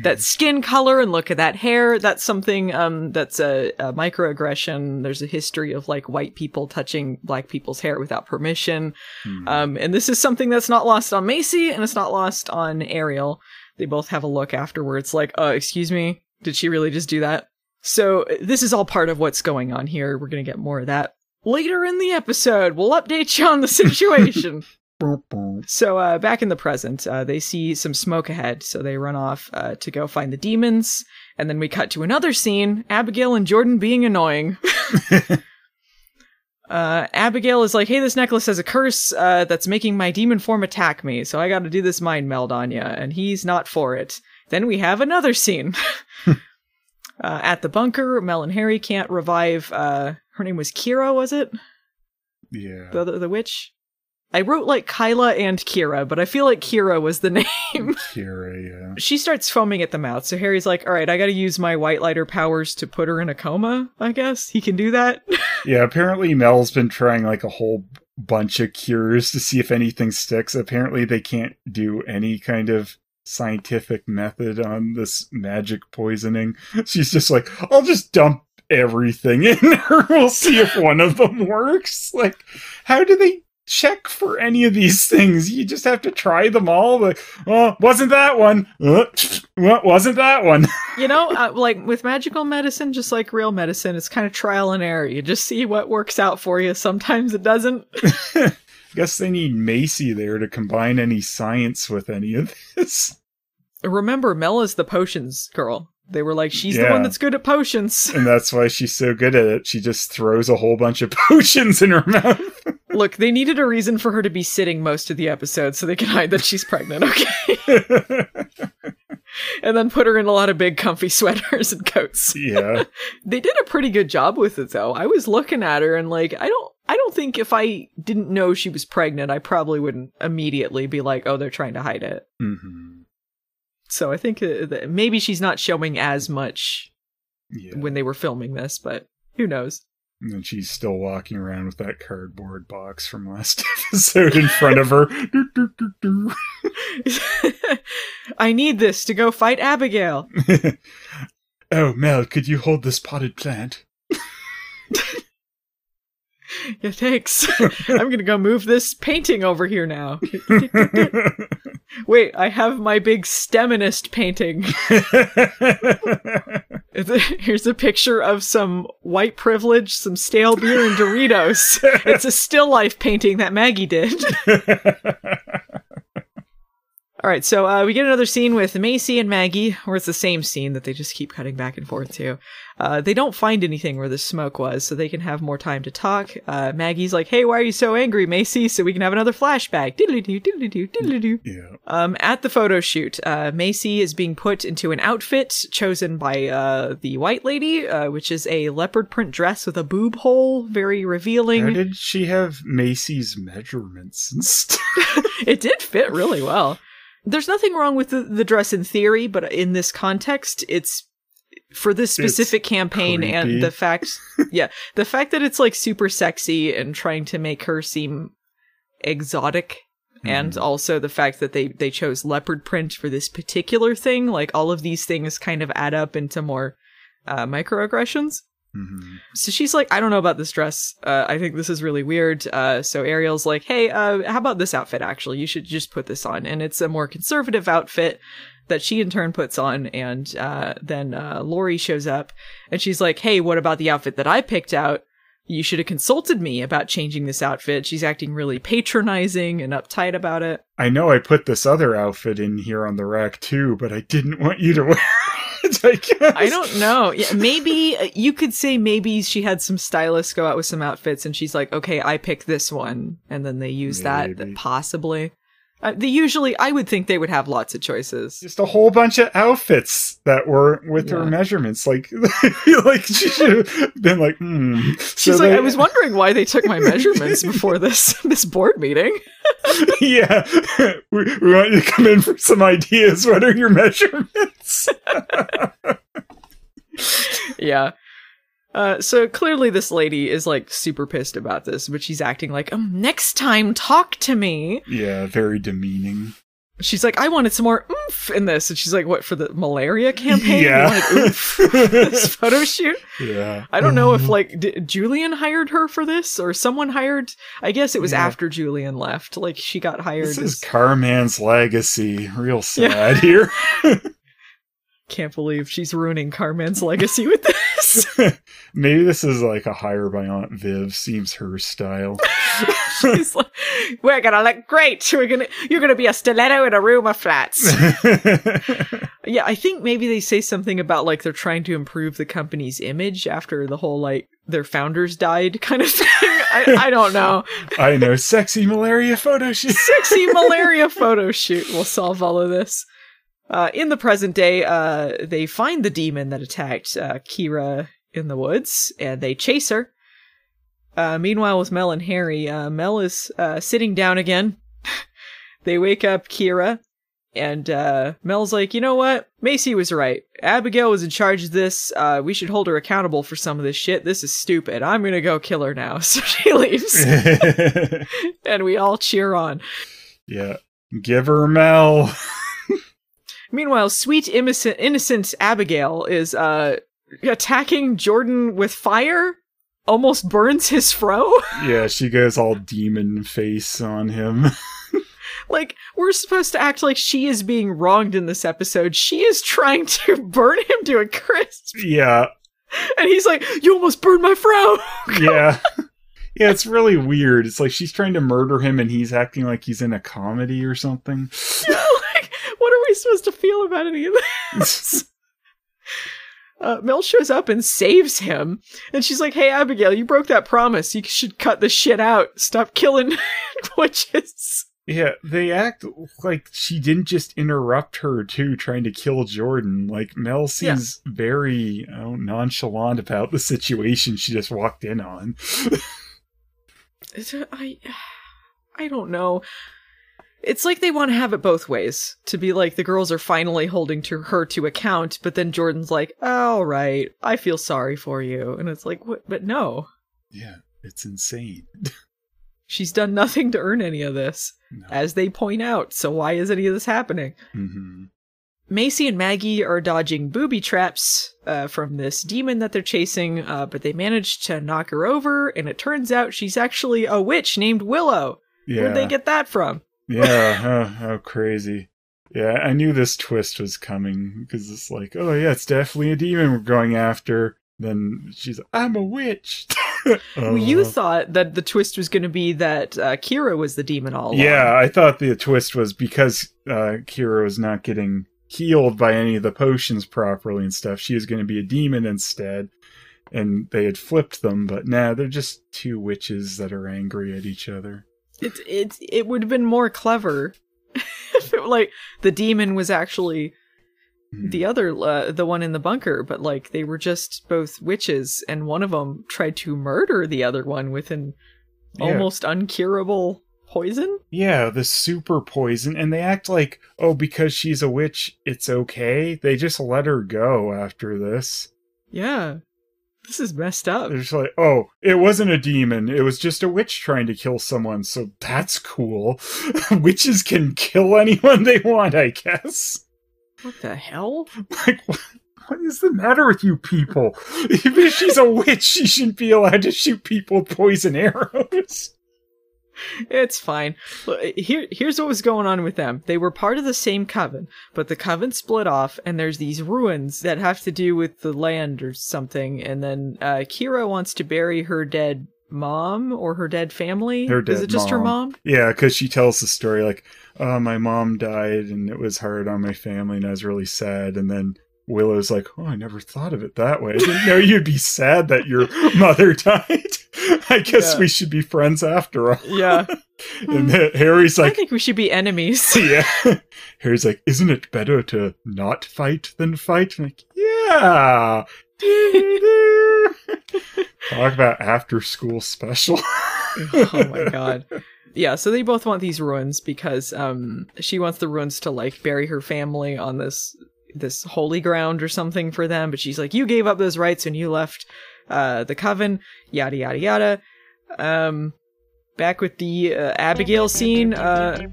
that skin color and look at that hair. That's something um that's a, a microaggression. There's a history of like white people touching black people's hair without permission. Hmm. Um, and this is something that's not lost on Macy and it's not lost on Ariel. They both have a look afterwards, like, "Uh, excuse me, did she really just do that?" So this is all part of what's going on here. We're gonna get more of that later in the episode. We'll update you on the situation. So uh, back in the present, uh, they see some smoke ahead, so they run off uh, to go find the demons. And then we cut to another scene: Abigail and Jordan being annoying. uh, Abigail is like, "Hey, this necklace has a curse uh, that's making my demon form attack me, so I got to do this mind meld on ya." And he's not for it. Then we have another scene. Uh, at the bunker, Mel and Harry can't revive. Uh, her name was Kira, was it? Yeah. The, the the witch. I wrote like Kyla and Kira, but I feel like Kira was the name. Kira, yeah. she starts foaming at the mouth, so Harry's like, "All right, I got to use my white lighter powers to put her in a coma. I guess he can do that." Yeah, apparently Mel's been trying like a whole bunch of cures to see if anything sticks. Apparently they can't do any kind of scientific method on this magic poisoning. She's just like, I'll just dump everything in her. We'll see if one of them works. Like, how do they check for any of these things? You just have to try them all. Like, oh, wasn't that one? Uh, well, wasn't that one? you know, uh, like with magical medicine, just like real medicine, it's kind of trial and error. You just see what works out for you. Sometimes it doesn't. Guess they need Macy there to combine any science with any of this. Remember, Mel is the potions girl. They were like, she's the one that's good at potions. And that's why she's so good at it. She just throws a whole bunch of potions in her mouth. Look, they needed a reason for her to be sitting most of the episode so they can hide that she's pregnant, okay? and then put her in a lot of big comfy sweaters and coats. yeah. They did a pretty good job with it though. I was looking at her and like I don't I don't think if I didn't know she was pregnant, I probably wouldn't immediately be like, "Oh, they're trying to hide it." hmm So I think uh, maybe she's not showing as much Yeah. when they were filming this, but who knows? And she's still walking around with that cardboard box from last episode in front of her. I need this to go fight Abigail. oh, Mel, could you hold this potted plant? Yeah, thanks. I'm gonna go move this painting over here now. Wait, I have my big STEMinist painting. Here's a picture of some white privilege, some stale beer, and Doritos. It's a still life painting that Maggie did. All right, so uh, we get another scene with Macy and Maggie, where it's the same scene that they just keep cutting back and forth to. Uh, they don't find anything where the smoke was, so they can have more time to talk. Uh, Maggie's like, "Hey, why are you so angry, Macy? So we can have another flashback." Diddly-doo, diddly-doo, diddly-doo. yeah. Um, at the photo shoot, uh, Macy is being put into an outfit chosen by uh, the white lady, uh, which is a leopard print dress with a boob hole, very How revealing. did she have Macy's measurements and stuff? it did fit really well. There's nothing wrong with the, the dress in theory, but in this context, it's for this specific campaign and the fact, yeah, the fact that it's like super sexy and trying to make her seem exotic. And also the fact that they, they chose leopard print for this particular thing, like all of these things kind of add up into more uh, microaggressions. Mhm. So she's like, I don't know about this dress. Uh, I think this is really weird. Uh, so Ariel's like, hey, uh, how about this outfit actually? You should just put this on. And it's a more conservative outfit that she in turn puts on. And uh, then uh, Lori shows up and she's like, hey, what about the outfit that I picked out? You should have consulted me about changing this outfit. She's acting really patronizing and uptight about it. I know I put this other outfit in here on the rack too, but I didn't want you to wear it. I. I don't know. Yeah, maybe uh, you could say maybe she had some stylists go out with some outfits and she's like, okay, I picked this one. And then they use that Maybe. possibly. Uh, they usually, I would think they would have lots of choices. Just a whole bunch of outfits that were with her measurements. Like, like she should have been like, hmm. She's So like, they- I was wondering why they took my measurements before this this board meeting. yeah, we, we want you to come in for some ideas. What are your measurements? yeah. Uh, so clearly this lady is like super pissed about this, but she's acting like, um, next time talk to me. Yeah, very demeaning. She's like, I wanted some more oomph in this. And she's like, what, for the malaria campaign? You Yeah. wanted oomph this photo shoot? Yeah. I don't know if like d- Julian hired her for this or someone hired. I guess it was Yeah. after Julian left. Like she got hired. This as- is Carman's legacy. Real sad here. Can't believe she's ruining Carmen's legacy with this. Maybe this is like a hire by Aunt Viv. Seems her style. she's like, "We're gonna look great. We're gonna, you're gonna be a stiletto in a room of flats." yeah, I think maybe they say something about like they're trying to improve the company's image after the whole like their founders died kind of thing. I, I don't know. I know. Sexy malaria photo shoot. Sexy malaria photo shoot will solve all of this. Uh, in the present day, uh, they find the demon that attacked uh, Kira in the woods, and they chase her. Uh, meanwhile, with Mel and Harry, uh, Mel is uh, sitting down again. they wake up Kira, and uh, Mel's like, "You know what? Macy was right. Abigail was in charge of this. Uh, we should hold her accountable for some of this shit. This is stupid. I'm gonna go kill her now." So she leaves, and we all cheer on. yeah. Give her Mel. Meanwhile, sweet innocent innocent Abigail is uh attacking Jordan with fire, almost burns his fro. Yeah, she goes all demon face on him. like we're supposed to act like she is being wronged in this episode. She is trying to burn him to a crisp, yeah. and he's like, "You almost burned my fro." Yeah. Yeah, it's really weird. It's like she's trying to murder him and he's acting like he's in a comedy or something. like, what are we supposed to feel about any of this? Uh, Mel shows up and saves him, and she's like, "Hey, Abigail, you broke that promise. You should cut this shit out. Stop killing witches." Yeah, they act like she didn't just interrupt her too, trying to kill Jordan. Like Mel seems very oh, nonchalant about the situation she just walked in on. I, I don't know. It's like they want to have it both ways. To be like the girls are finally holding to her to account, but then Jordan's like, "All right, I feel sorry for you," and it's like, "What?" But no, yeah, it's insane. she's done nothing to earn any of this. No. as they point out. So why is any of this happening? hmm Macy and Maggie are dodging booby traps uh, from this demon that they're chasing, uh, but they manage to knock her over, and it turns out she's actually a witch named Willow. Yeah, Where'd they get that from? Yeah, oh, how crazy. Yeah, I knew this twist was coming because it's like, oh yeah, it's definitely a demon we're going after. Then she's, I'm a witch. Well, you Oh. thought that the twist was going to be that uh, Kira was the demon all along. Yeah, I thought the twist was because uh, Kira was not getting healed by any of the potions properly and stuff. She was going to be a demon instead, and they had flipped them. But nah, they're just two witches that are angry at each other. It, it, it would have been more clever if it, like the demon was actually Hmm. the other uh, the one in the bunker but like they were just both witches and one of them tried to murder the other one with an Yeah. almost uncurable poison Yeah, the super poison, and they act like, oh, because she's a witch, it's okay. They just let her go after this. yeah this is messed up They're just like, oh, it wasn't a demon. It was just a witch trying to kill someone. So that's cool. Witches can kill anyone they want, I guess. what the hell Like, what, what is the matter with you people? Even if she's a witch, she shouldn't be allowed to shoot people with poison arrows. It's fine. Here here's what was going on with them. They were part of the same coven but the coven split off and there's these ruins that have to do with the land or something and then uh kira wants to bury her dead mom or her dead family. Her dead is it just her mom. Yeah, because she tells the story like, oh, my mom died and it was hard on my family and I was really sad. And then Willow's like, oh, I never thought of it that way. I didn't know you'd be sad that your mother died. I guess Yeah. we should be friends after all. yeah And Harry's I think we should be enemies. yeah. Harry's like, isn't it better to not fight than fight? I'm like, yeah. Talk about after school special. oh my god. Yeah, so they both want these ruins because um she wants the ruins to like bury her family on this this holy ground or something for them, but she's like, You gave up those rights when you left uh, the coven, yada yada yada. Um, back with the uh, Abigail scene. Uh,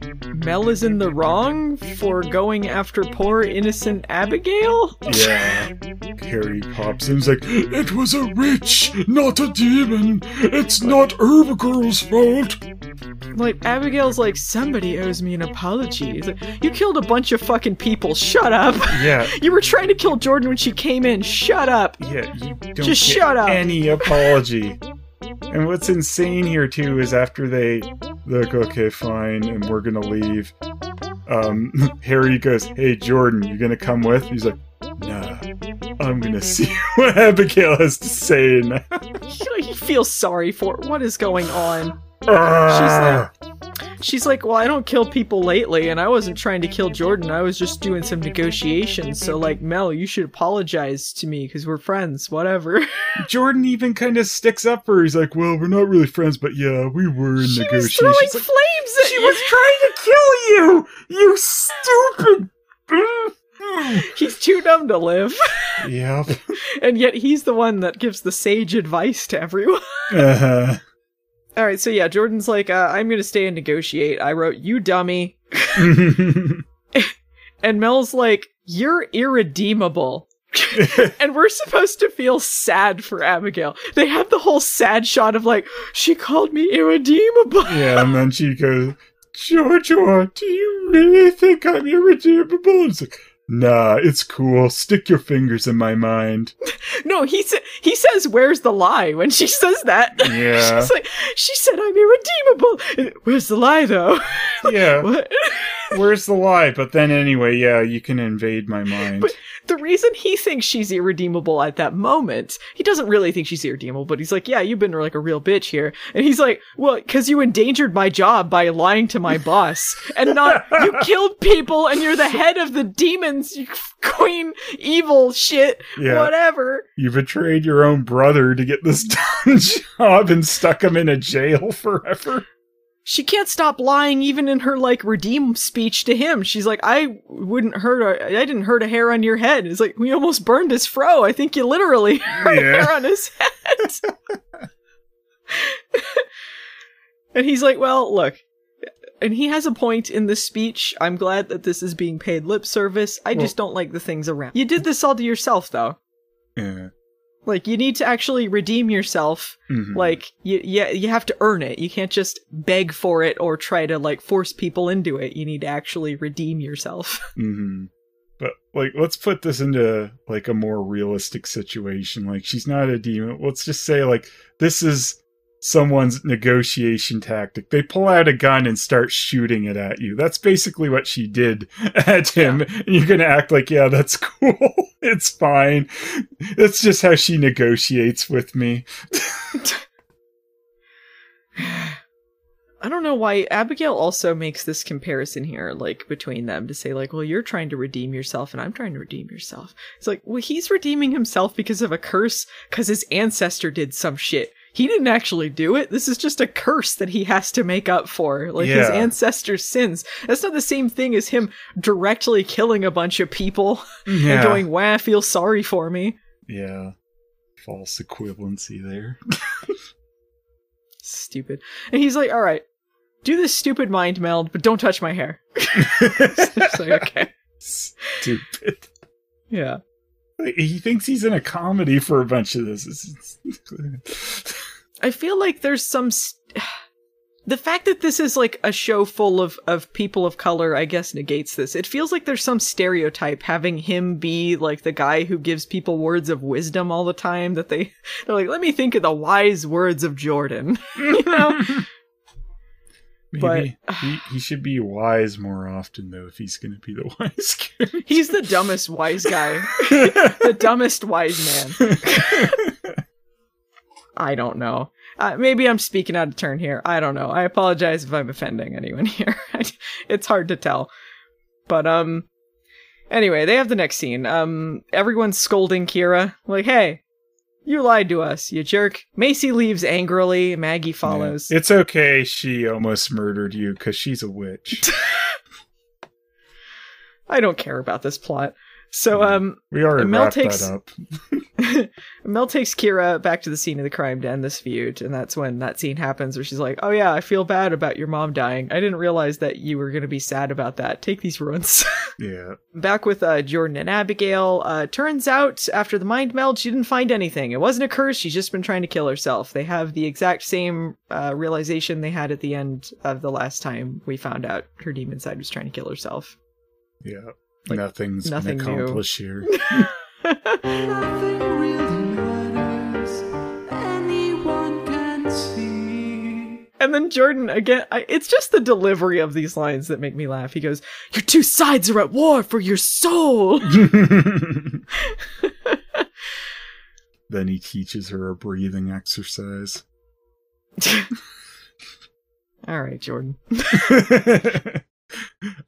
Mel is in the wrong for going after poor innocent Abigail. Yeah. Harry pops in. He's like, it was a witch, not a demon. It's not Herb Girl's fault. Like Abigail's like somebody owes me an apology. It's like, you killed a bunch of fucking people. Shut up. Yeah. You were trying to kill Jordan when she came in. Shut up. Yeah, you don't Just get shut up. any apology. And what's insane here too is after they look, okay, fine, and we're gonna leave. Um, Harry goes, "Hey, Jordan, you gonna come with?" He's like, "Nah, I'm gonna see what Abigail has to say." Now. He feels sorry for what is going on. Ah! She's like, well, I don't kill people lately, and I wasn't trying to kill Jordan. I was just doing some negotiations. So, like, Mel, you should apologize to me because we're friends. Whatever. Jordan even kind of sticks up for her. He's like, "Well, we're not really friends, but yeah, we were in she was negotiations." throwing Like, flames at she you. was trying to kill you, you stupid. He's too dumb to live, yep. and yet he's the one that gives the sage advice to everyone. Uh-huh. All right, so yeah, Jordan's like, uh, I'm gonna stay and negotiate. I wrote, "You dummy," and Mel's like, "You're irredeemable." and we're supposed to feel sad for Abigail. They have the whole sad shot of like, she called me irredeemable. Yeah, and then she goes, Jojo, do you really think I'm irredeemable? It's like, nah, it's cool. Stick your fingers in my mind. No, he sa- he says, "Where's the lie?" When she says that, Yeah. she's like, she said I'm irredeemable. Where's the lie, though? Yeah, where's the lie? But then anyway, yeah, you can invade my mind. But the reason he thinks she's irredeemable at that moment, he doesn't really think she's irredeemable, but he's like, yeah, you've been like a real bitch here. And he's like, well, because you endangered my job by lying to my boss. And not, you killed people and you're the head of the demons, you queen evil shit, Yeah. whatever. you betrayed your own brother to get this done job and stuck him in a jail forever. She can't stop lying even in her like redeem speech to him. She's like, I wouldn't hurt a, I didn't hurt a hair on your head. It's like, we almost burned his fro. I think you literally hurt a hair on his head. and he's like, well, look. And he has a point in this speech. I'm glad that this is being paid lip service. I just don't like the things around. You did this all to yourself, though. Yeah. Like, you need to actually redeem yourself Mhm. like you, you you have to earn it. You can't just beg for it or try to like force people into it. You need to actually redeem yourself. hmm But like, let's put this into like a more realistic situation. Like, she's not a demon. Let's just say like this is someone's negotiation tactic. They pull out a gun and start shooting it at you. That's basically what she did at him. And you're gonna act like, yeah, that's cool. it's fine. That's just how she negotiates with me. I don't know why Abigail also makes this comparison here, like between them, to say like, well, you're trying to redeem yourself and I'm trying to redeem yourself. It's like, well, he's redeeming himself because of a curse, because his ancestor did some shit. He didn't actually do it. This is just a curse that he has to make up for, like his ancestor's sins. That's not the same thing as him directly killing a bunch of people Yeah. and going, "Wah, feel sorry for me." Yeah. False equivalency there. Stupid. And he's like, "All right, do this stupid mind meld, but don't touch my hair." it's like, okay, Stupid. yeah. He thinks he's in a comedy for a bunch of this. I feel like there's some. St- the fact that this is like a show full of of people of color, I guess, negates this. It feels like there's some stereotype having him be like the guy who gives people words of wisdom all the time. That they they're like, let me think of the wise words of Jordan. you know, Maybe But- he, he should be wise more often, though, if he's going to be the wise guy. he's the dumbest wise guy, the dumbest wise man. I don't know. Uh, maybe I'm speaking out of turn here. I don't know. I apologize if I'm offending anyone here. it's hard to tell. But um anyway, they have the next scene. Um everyone's scolding Kira like, "Hey, you lied to us, you jerk." Macy leaves angrily, Maggie follows. It's okay. She almost murdered you because she's a witch. I don't care about this plot. So um We already Mel wrapped takes- that up. Mel takes Kira back to the scene of the crime to end this feud, and that's when that scene happens where she's like, "Oh yeah, I feel bad about your mom dying. I didn't realize that you were gonna be sad about that. Take these runes." Yeah. back with uh, Jordan and Abigail. Uh, turns out after the mind meld, she didn't find anything. It wasn't a curse. She's just been trying to kill herself. They have the exact same uh, realization they had at the end of the last time we found out her demon side was trying to kill herself. Yeah. Like, Nothing's nothing been new. accomplished here. Nothing really matters. Anyone can see. And then Jordan again. I, it's just the delivery of these lines that make me laugh. He goes, "Your two sides are at war for your soul." then he teaches her a breathing exercise. All right, Jordan.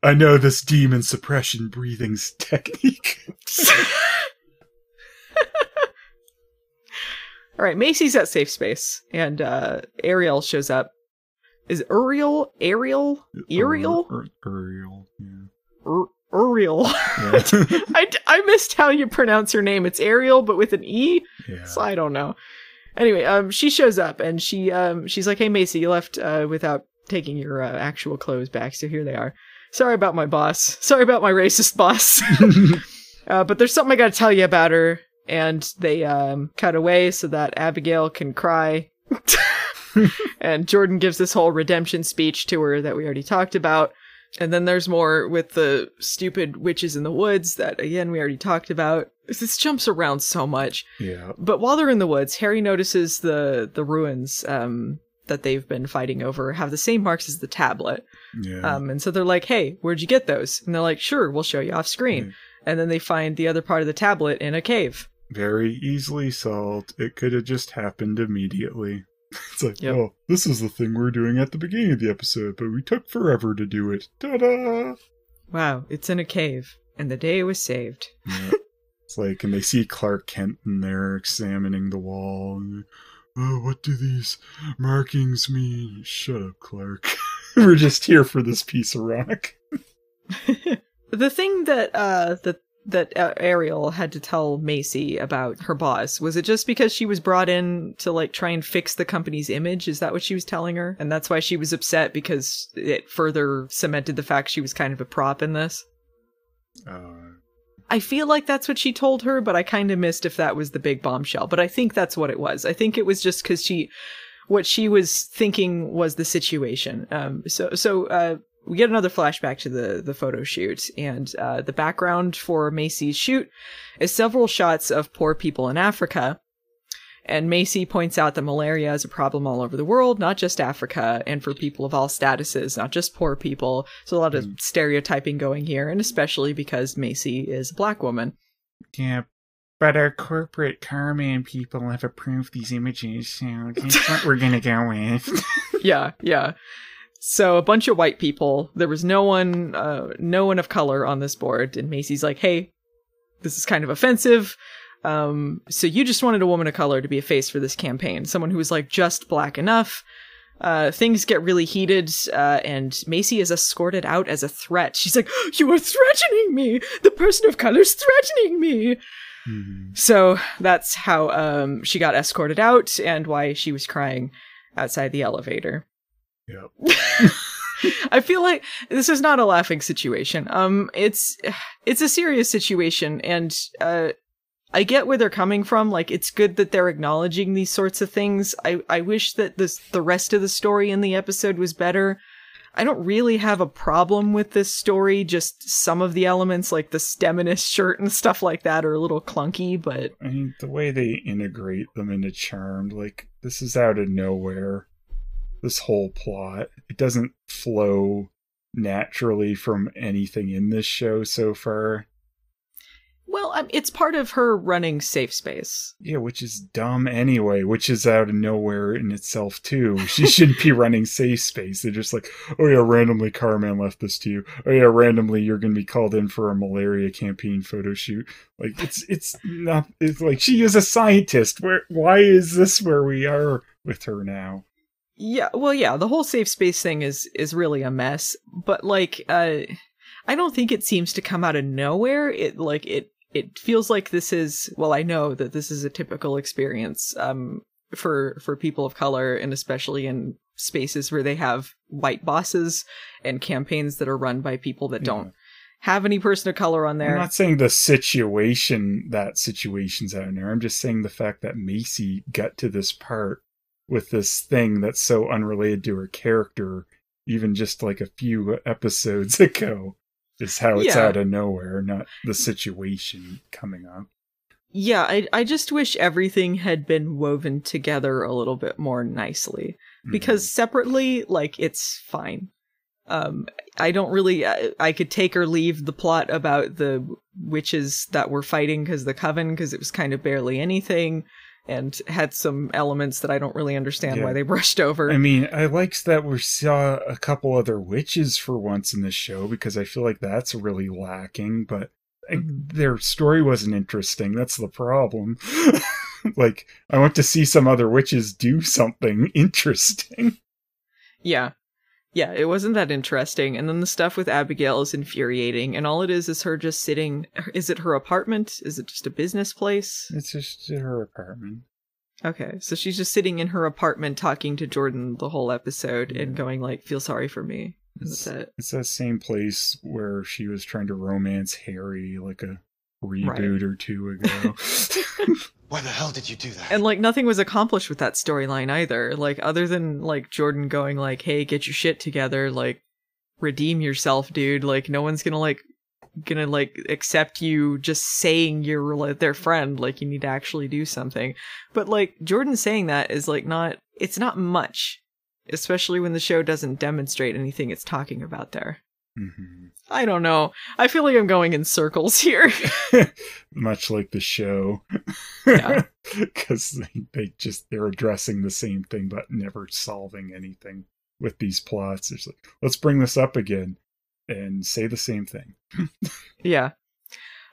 I know this demon suppression breathing technique. All right, Macy's at safe space, and uh, Ariel shows up. Is Uriel Ariel Ariel Ur- Ur- Uriel. Yeah. Ur- Uriel? Yeah. I, I missed how you pronounce her name. It's Ariel, but with an e. yeah. So I don't know. Anyway, um, she shows up and she um she's like, "Hey, Macy, you left uh without taking your uh, actual clothes back, so here they are. Sorry about my boss. Sorry about my racist boss. uh, but there's something I got to tell you about her." And they um cut away so that Abigail can cry. and Jordan gives this whole redemption speech to her that we already talked about. And then there's more with the stupid witches in the woods that again we already talked about. This jumps around so much. yeah. But while they're in the woods, Harry notices the the ruins um, that they've been fighting over have the same marks as the tablet. Yeah. Um, and so they're like, "Hey, where'd you get those?" And they're like, "Sure, we'll show you off screen." Mm. And then they find the other part of the tablet in a cave. Very easily solved. It could have just happened immediately. It's like, Yep. oh, this is the thing we are doing at the beginning of the episode, but we took forever to do it. Ta-da! Wow, it's in a cave, and the day was saved. Yeah. it's like, and they see Clark Kent in there examining the wall. And, oh, what do these markings mean? Shut up, Clark. We're just here for this piece of rock. the thing that uh that that uh, Ariel had to tell Macy about her boss was it just because she was brought in to like try and fix the company's image? Is that what she was telling her? And that's why she was upset because it further cemented the fact she was kind of a prop in this. Uh, I feel like that's what she told her, but I kind of missed if that was the big bombshell. But I think that's what it was. I think it was just because she, what she was thinking was the situation. Um, so, so, uh, we get another flashback to the, the photo shoot and, uh, the background for Macy's shoot is several shots of poor people in Africa. And Macy points out that malaria is a problem all over the world, not just Africa, and for people of all statuses, not just poor people. So a lot of stereotyping going here, and especially because Macy is a black woman. yeah, but our corporate Carman people have approved these images, so that's what we're gonna go with. yeah, yeah. So a bunch of white people. There was no one, uh, no one of color on this board, and Macy's like, "Hey, this is kind of offensive. Um, so you just wanted a woman of color to be a face for this campaign, someone who was like just black enough." Uh, things get really heated, uh, and Macy is escorted out as a threat. She's like, "You are threatening me. The person of color is threatening me." Hmm. So that's how um, she got escorted out, and why she was crying outside the elevator. Yep. I feel like this is not a laughing situation. Um, it's it's a serious situation, and uh, I get where they're coming from. Like, it's good that they're acknowledging these sorts of things. I I wish that this the rest of the story in the episode was better. I don't really have a problem with this story. Just some of the elements, like the STEMinist shirt and stuff like that, are a little clunky. But I mean, the way they integrate them into Charmed, like, this is out of nowhere. This whole plot. It doesn't flow naturally from anything in this show so far. well, um, it's part of her running safe space. Yeah, which is dumb anyway, which is out of nowhere in itself, too. She shouldn't be running safe space. They're just like, oh yeah, randomly Carman left this to you. Oh yeah, randomly you're gonna be called in for a malaria campaign photo shoot. Like, it's, it's not, it's like, she is a scientist. Where, why is this where we are with her now? Yeah, well, yeah, the whole safe space thing is is really a mess. But like, uh, I don't think it seems to come out of nowhere. It like it it feels like this is well, I know that this is a typical experience um for for people of color and especially in spaces where they have white bosses and campaigns that are run by people that don't have any person of color on there. I'm not saying the situation that situation's out there. I'm just saying the fact that Macy got to this part with this thing that's so unrelated to her character, even just like a few episodes ago, is how it's Yeah. out of nowhere, not the situation coming up. Yeah, I I just wish everything had been woven together a little bit more nicely because separately like it's fine. Um I don't really I, I could take or leave the plot about the witches that were fighting cuz the coven because it was kind of barely anything and had some elements that I don't really understand why they brushed over. I mean, I liked that we saw a couple other witches for once in this show because I feel like that's really lacking, but I- mm-hmm. their story wasn't interesting. That's the problem. like, I want to see some other witches do something interesting. Yeah. Yeah, it wasn't that interesting. And then the stuff with Abigail is infuriating. And all it is is her just sitting. Is it her apartment? Is it just a business place? It's just her apartment. Okay, so she's just sitting in her apartment talking to Jordan the whole episode and going like, "Feel sorry for me." That's it. It's that same place where she was trying to romance Harry like a reboot or two ago. Why the hell did you do that? And like nothing was accomplished with that storyline either. Like other than like Jordan going like, "Hey, get your shit together. Like, redeem yourself, dude. Like, no one's gonna like." gonna like accept you just saying you're like their friend like you need to actually do something but like jordan saying that is like not it's not much especially when the show doesn't demonstrate anything it's talking about there Mhm. i don't know i feel like i'm going in circles here Much like the show. Yeah. Because they, they just, they're addressing the same thing but never solving anything with these plots. It's like, let's bring this up again and say the same thing. Yeah.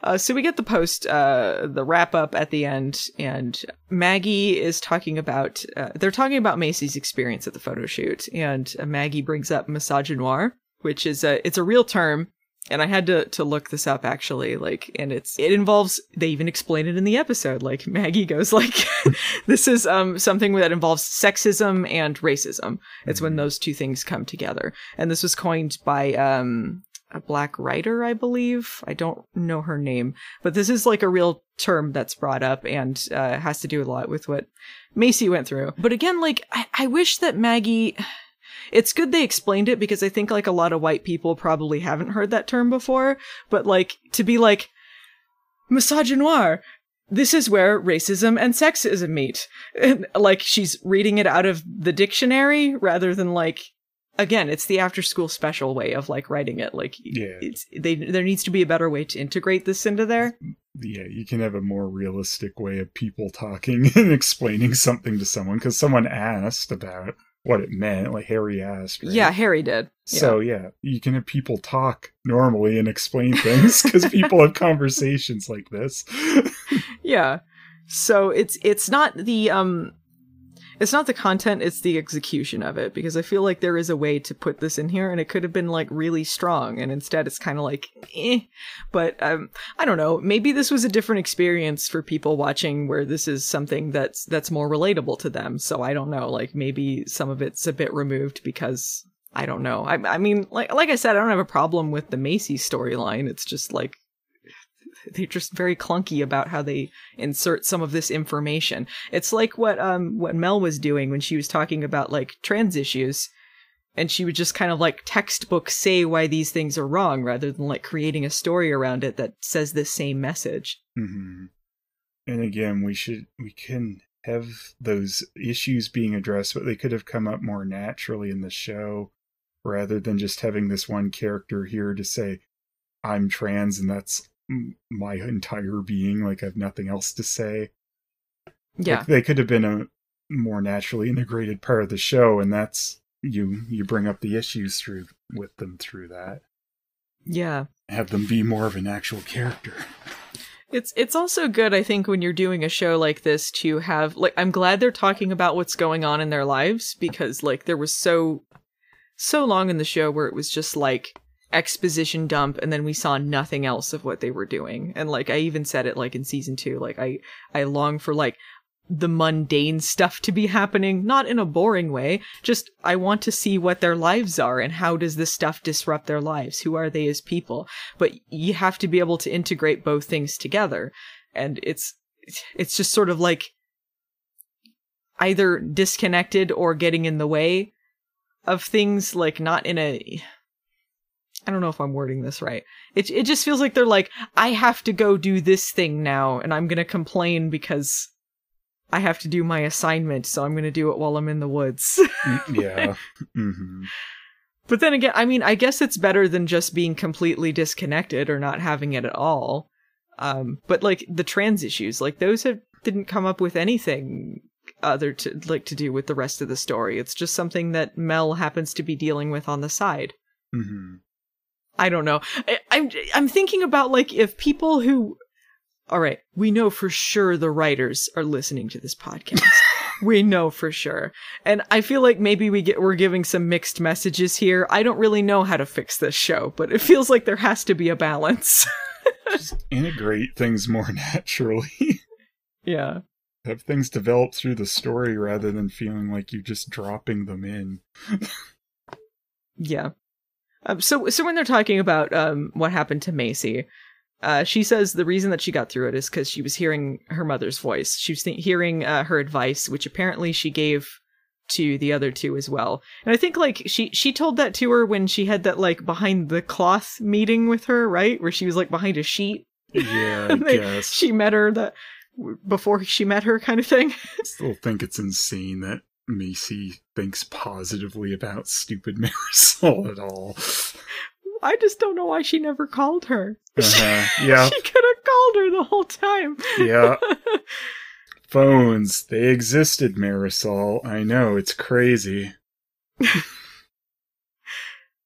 Uh, so we get the post, uh, the wrap up at the end, and Maggie is talking about, uh, they're talking about Macy's experience at the photo shoot, and uh, Maggie brings up misogynoir, which is a, it's a real term, and I had to, to look this up actually, like, and it's, it involves, they even explain it in the episode, like, Maggie goes like, this is, um, something that involves sexism and racism. It's when those two things come together. And this was coined by, um, a black writer, I believe. I don't know her name, but this is like a real term that's brought up and uh, has to do a lot with what Macy went through. But again, like I, I wish that Maggie. It's good they explained it because I think like a lot of white people probably haven't heard that term before. But like to be like misogynoir. This is where racism and sexism meet. And, like she's reading it out of the dictionary rather than like again, it's the after school special way of like writing it. Like, Yeah. it's they there needs to be a better way to integrate this into there. Yeah, you can have a more realistic way of people talking and explaining something to someone because someone asked about what it meant. Like Harry asked. right? Yeah, Harry did. Yeah. So yeah, you can have people talk normally and explain things because people have conversations like this. yeah. So it's it's not the um it's not the content, it's the execution of it because I feel like there is a way to put this in here and it could have been like really strong and instead it's kind of like eh. But um I don't know, maybe this was a different experience for people watching where this is something that's that's more relatable to them. So I don't know, like maybe some of it's a bit removed because I don't know. I I mean like like I said I don't have a problem with the Macy storyline. It's just like they're just very clunky about how they insert some of this information. It's like what um what Mel was doing when she was talking about like trans issues and she would just kind of like textbook say why these things are wrong rather than like creating a story around it that says the same message. hmm And again, we should we can have those issues being addressed, but they could have come up more naturally in the show rather than just having this one character here to say, "I'm trans," and that's my entire being. Like I have nothing else to say. Yeah. Like, they could have been a more naturally integrated part of the show, and that's you. You bring up the issues through with them through that. yeah. Have them be more of an actual character. It's it's also good I think when you're doing a show like this to have like I'm glad they're talking about what's going on in their lives because like there was so so long in the show where it was just like exposition dump and then we saw nothing else of what they were doing. And like I even said it like in season 2, like I I long for like the mundane stuff to be happening, not in a boring way, just I want to see what their lives are and how does this stuff disrupt their lives? Who are they as people? But you have to be able to integrate both things together. And it's it's just sort of like either disconnected or getting in the way of things like not in a I don't know if I'm wording this right. It it just feels like they're like I have to go do this thing now and I'm going to complain because I have to do my assignment, so I'm going to do it while I'm in the woods. yeah. hmm but then again, I mean, I guess it's better than just being completely disconnected or not having it at all. Um, but like the trans issues, like those have didn't come up with anything other to like to do with the rest of the story. It's just something that Mel happens to be dealing with on the side. hmm I don't know. I, I'm I'm thinking about like if people who, all right, we know for sure the writers are listening to this podcast. we know for sure, and I feel like maybe we get we're giving some mixed messages here. I don't really know how to fix this show, but it feels like there has to be a balance. Just integrate things more naturally. yeah. Have things develop through the story rather than feeling like you're just dropping them in. Yeah. Um, so so when they're talking about um what happened to Macy, uh, she says the reason that she got through it is because she was hearing her mother's voice. She was th- hearing uh, her advice, which apparently she gave to the other two as well. And I think like she she told that to her when she had that like behind the cloth meeting with her, right, where she was like behind a sheet. Yeah, I they- guess. she met her that before she met her kind of thing. I still think it's insane that Macy thinks positively about stupid Marisol at all. I just don't know why she never called her. Uh-huh. Yeah, she could have called her the whole time. yeah. Phones, they existed, Marisol. I know, it's crazy.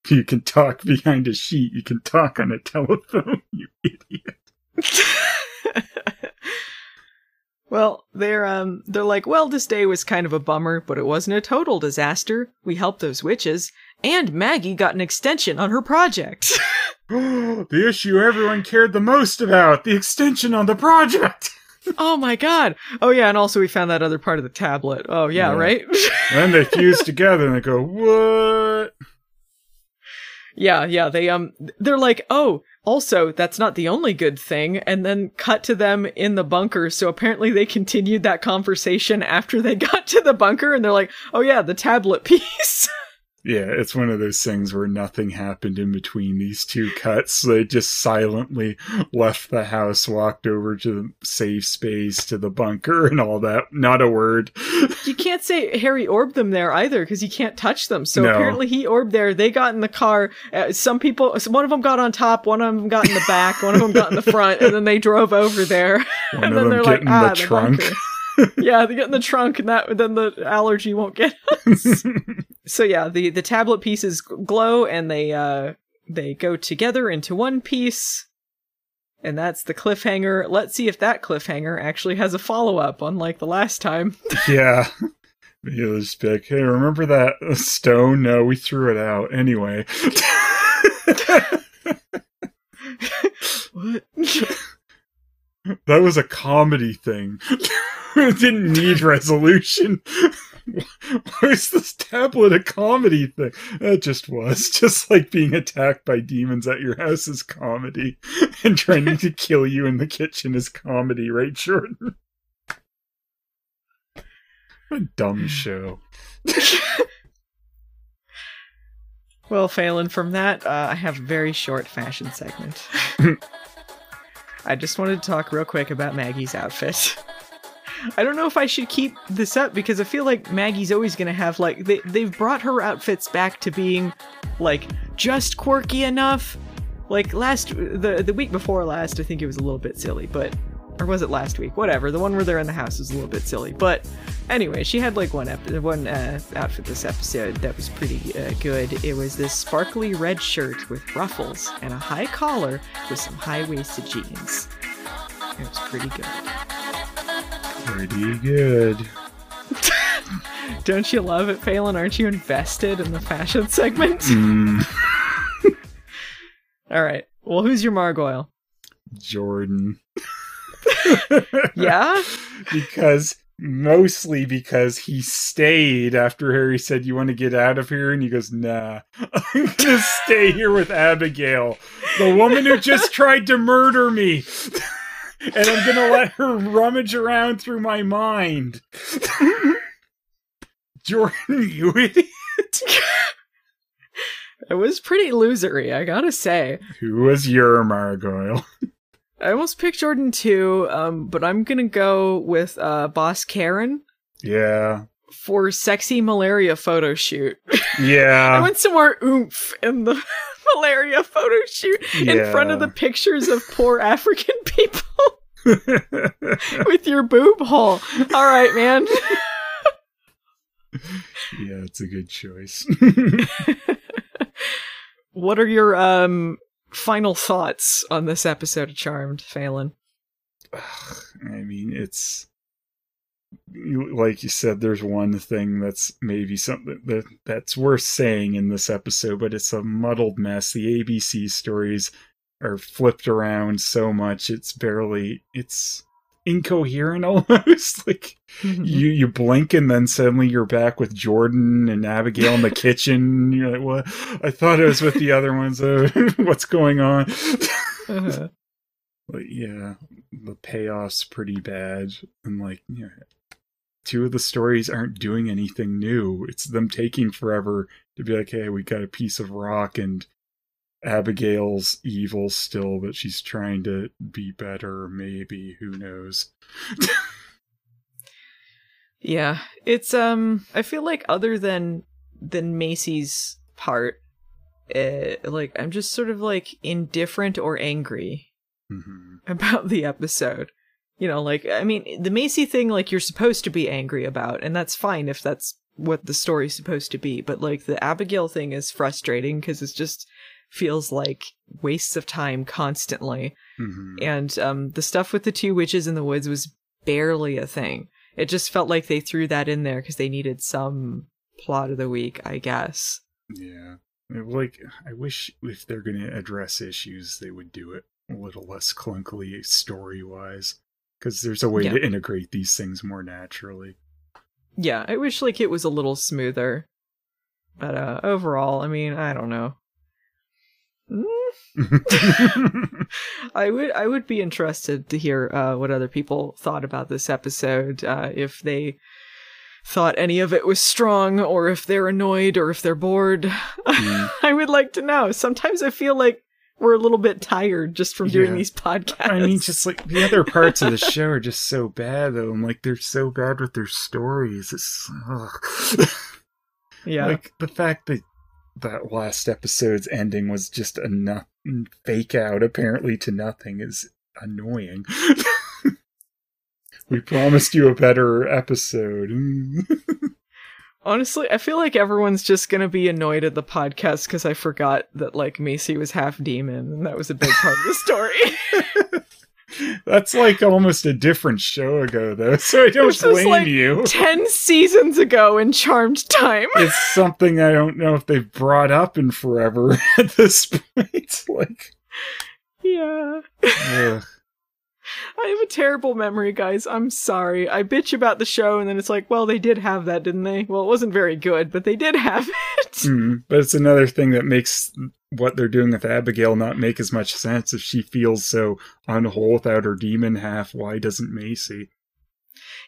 you can talk behind a sheet, you can talk on a telephone, you idiot. Well, they're um they're like, well, this day was kind of a bummer, but it wasn't a total disaster. We helped those witches, and Maggie got an extension on her project. the issue everyone cared the most about, the extension on the project. oh my god. Oh yeah, and also we found that other part of the tablet. Oh yeah, Yeah. right? then they fuse together and they go, what? Yeah, yeah, they um they're like, "Oh, also, that's not the only good thing." And then cut to them in the bunker. So apparently they continued that conversation after they got to the bunker and they're like, "Oh yeah, the tablet piece." Yeah, it's one of those things where nothing happened in between these two cuts. They just silently left the house, walked over to the safe space, to the bunker, and all that. Not a word. you can't say Harry orbed them there either because you can't touch them. So No. apparently he orbed there. They got in the car. Uh, some people, one of them got on top, one of them got in the back, one of them got in the front, and then they drove over there. One and of then them they're like, ah, the trunk. bunker. yeah, they get in the trunk, and that then the allergy won't get us. so yeah, the the tablet pieces glow, and they uh they go together into one piece. And that's the cliffhanger. Let's see if that cliffhanger actually has a follow up, unlike the last time. yeah. Just be like, hey, remember that stone? No, we threw it out. Anyway. what? That was a comedy thing. it didn't need resolution. Why is this tablet a comedy thing? It just was. Just like being attacked by demons at your house is comedy. And trying to kill you in the kitchen is comedy, right, Jordan? A dumb show. Well, Phelan, from that, uh, I have a very short fashion segment. I just wanted to talk real quick about Maggie's outfit. I don't know if I should keep this up because I feel like Maggie's always gonna have like they they've brought her outfits back to being like just quirky enough. Like last the the week before last, I think it was a little bit silly, but or was it last week? Whatever. The one where they're in the house is a little bit silly, but anyway, she had like one ep- one uh, outfit this episode that was pretty uh, good. It was this sparkly red shirt with ruffles and a high collar with some high waisted jeans. It was pretty good. Pretty good. Don't you love it, Phelan? Aren't you invested in the fashion segment? Mm. All right. Well, who's your Margoyle? Jordan. Yeah? because mostly because he stayed after Harry said, You want to get out of here? And he goes, Nah, I'm gonna stay here with Abigail, the woman who just tried to murder me. and I'm gonna let her rummage around through my mind. Jordan, you idiot. It was pretty losery, I gotta say. Who was your Margoyle? I almost picked Jordan too, um, but I'm gonna go with uh, Boss Karen Yeah. for sexy malaria photo shoot. Yeah. I Yeah. want some more oomph in the malaria photo shoot in front of the pictures of poor African people with your boob hole. All right, man. yeah, it's a good choice. what are your um final thoughts on this episode of Charmed, Phelan? I mean, it's like you said. There's one thing that's maybe something that that's worth saying in this episode, but it's a muddled mess. The ABC stories are flipped around so much; it's barely it's incoherent almost. like you you blink and then suddenly you're back with Jordan and Abigail in the kitchen. You're like, what? I thought it was with the other ones. Uh, what's going on? Uh-huh. But yeah, the payoff's pretty bad, and like, yeah, two of the stories aren't doing anything new. It's them taking forever to be like, hey, we got a piece of rock, and Abigail's evil still, but she's trying to be better. Maybe who knows? Yeah, it's um. I feel like other than than Macy's part, uh, like I'm just sort of like indifferent or angry hmm about the episode. You know, like I mean, the Macy thing, like you're supposed to be angry about, and that's fine if that's what the story's supposed to be. But like the Abigail thing is frustrating because it's just feels like wastes of time constantly. hmm and um, the stuff with the two witches in the woods was barely a thing. It just felt like they threw that in there because they needed some plot of the week, I guess. Yeah. Like, I wish if they're going to address issues, they would do it a little less clunkily story wise. Because there's a way Yeah. to integrate these things more naturally. Yeah, I wish like it was a little smoother, but uh, overall, I mean, I don't know. Mm, I would I would be interested to hear uh, what other people thought about this episode. Uh, if they thought any of it was strong, or if they're annoyed, or if they're bored. Mm. I would like to know. Sometimes I feel like we're a little bit tired just from doing Yeah. these podcasts. I mean, just like the other parts of the show are just so bad, though. I'm like, they're so bad with their stories. It's. ugh. yeah, Like, the fact that that last episode's ending was just a no- fake out, apparently to nothing, is annoying. we promised you a better episode. honestly, I feel like everyone's just gonna be annoyed at the podcast because I forgot that like Macy was half demon, and that was a big part of the story. That's like almost a different show ago, though, so I don't This was blame like you. Ten seasons ago in Charmed Time. It's something I don't know if they've brought up in forever at this point. Like, yeah. ugh. I have a terrible memory, guys. I'm sorry. I bitch about the show, and then it's like, well, they did have that, didn't they? Well, it wasn't very good, but they did have it. Mm, but it's another thing that makes what they're doing with Abigail not make as much sense. If she feels so unwhole without her demon half, why doesn't Macy?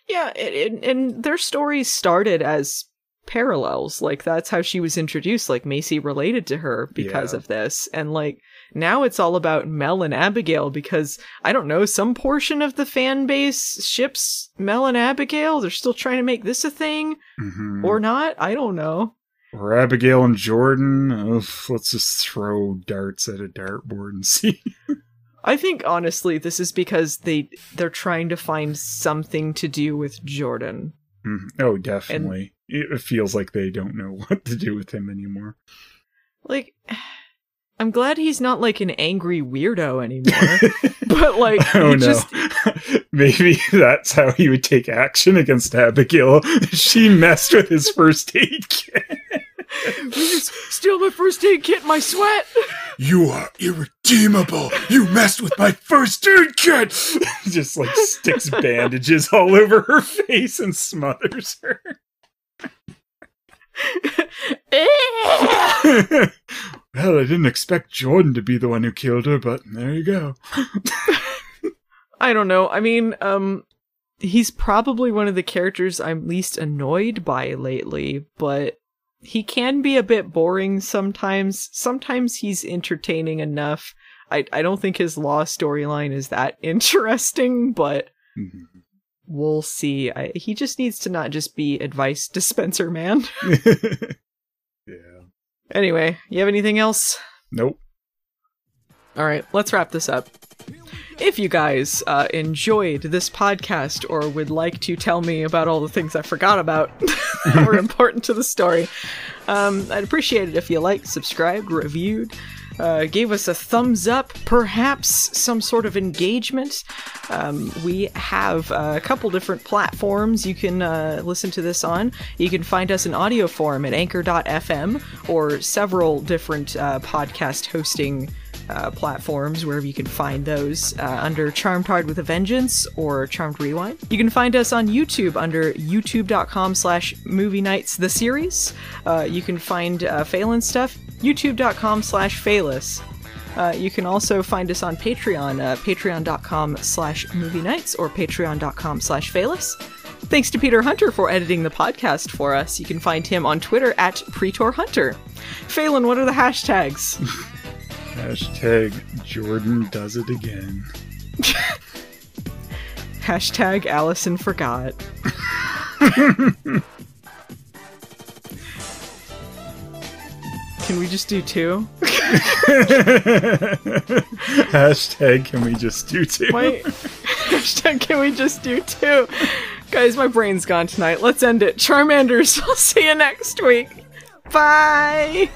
Yeah, and, and their stories started as parallels. Like that's how she was introduced. Like Macy related to her because Yeah. of this, and like now it's all about Mel and Abigail because I don't know some portion of the fan base ships Mel and Abigail. They're still trying to make this a thing Mhm. or not. I don't know. Or Abigail and Jordan. Ugh, let's just throw darts at a dartboard and see. I think honestly, this is because they they're trying to find something to do with Jordan. Mhm. oh, definitely. it feels like they don't know what to do with him anymore. Like, I'm glad he's not like an angry weirdo anymore. but like, oh no. just Maybe that's how he would take action against Abigail. She messed with his first aid kit. Just steal my first aid kit, my sweat. You are irredeemable. You messed with my first aid kit. Just like sticks bandages all over her face and smothers her. well, I didn't expect Jordan to be the one who killed her, but there you go. I don't know. I mean, um, he's probably one of the characters I'm least annoyed by lately, but he can be a bit boring sometimes. Sometimes he's entertaining enough. I I don't think his law storyline is that interesting, but mm-hmm. we'll see. I, he just needs to not just be advice dispenser man. yeah. anyway, you have anything else? Nope. All right, let's wrap this up. If you guys uh, enjoyed this podcast or would like to tell me about all the things I forgot about that were important to the story, um, I'd appreciate it if you liked, subscribed, reviewed, uh, gave us a thumbs up, perhaps some sort of engagement. Um, we have uh, a couple different platforms you can uh, listen to this on. You can find us in audio form at anchor.fm or several different uh, podcast hosting uh, platforms wherever you can find those uh, under Charmed Hard with a Vengeance or Charmed Rewind. You can find us on YouTube under youtube.com slash movie nights the series. Uh, you can find uh, Phelan stuff, youtube.com slash Phelis. Uh, you can also find us on Patreon, uh, patreon.com slash movie nights or patreon.com slash Phelis. Thanks to Peter Hunter for editing the podcast for us. You can find him on Twitter at Pretor Hunter. Phelan, what are the hashtags? Hashtag Jordan does it again. Hashtag Allison forgot. Can we just do two? Hashtag can we just do two? My hashtag can we just do two? Guys, my brain's gone tonight. Let's end it. Charmanders, I'll see you next week. Bye!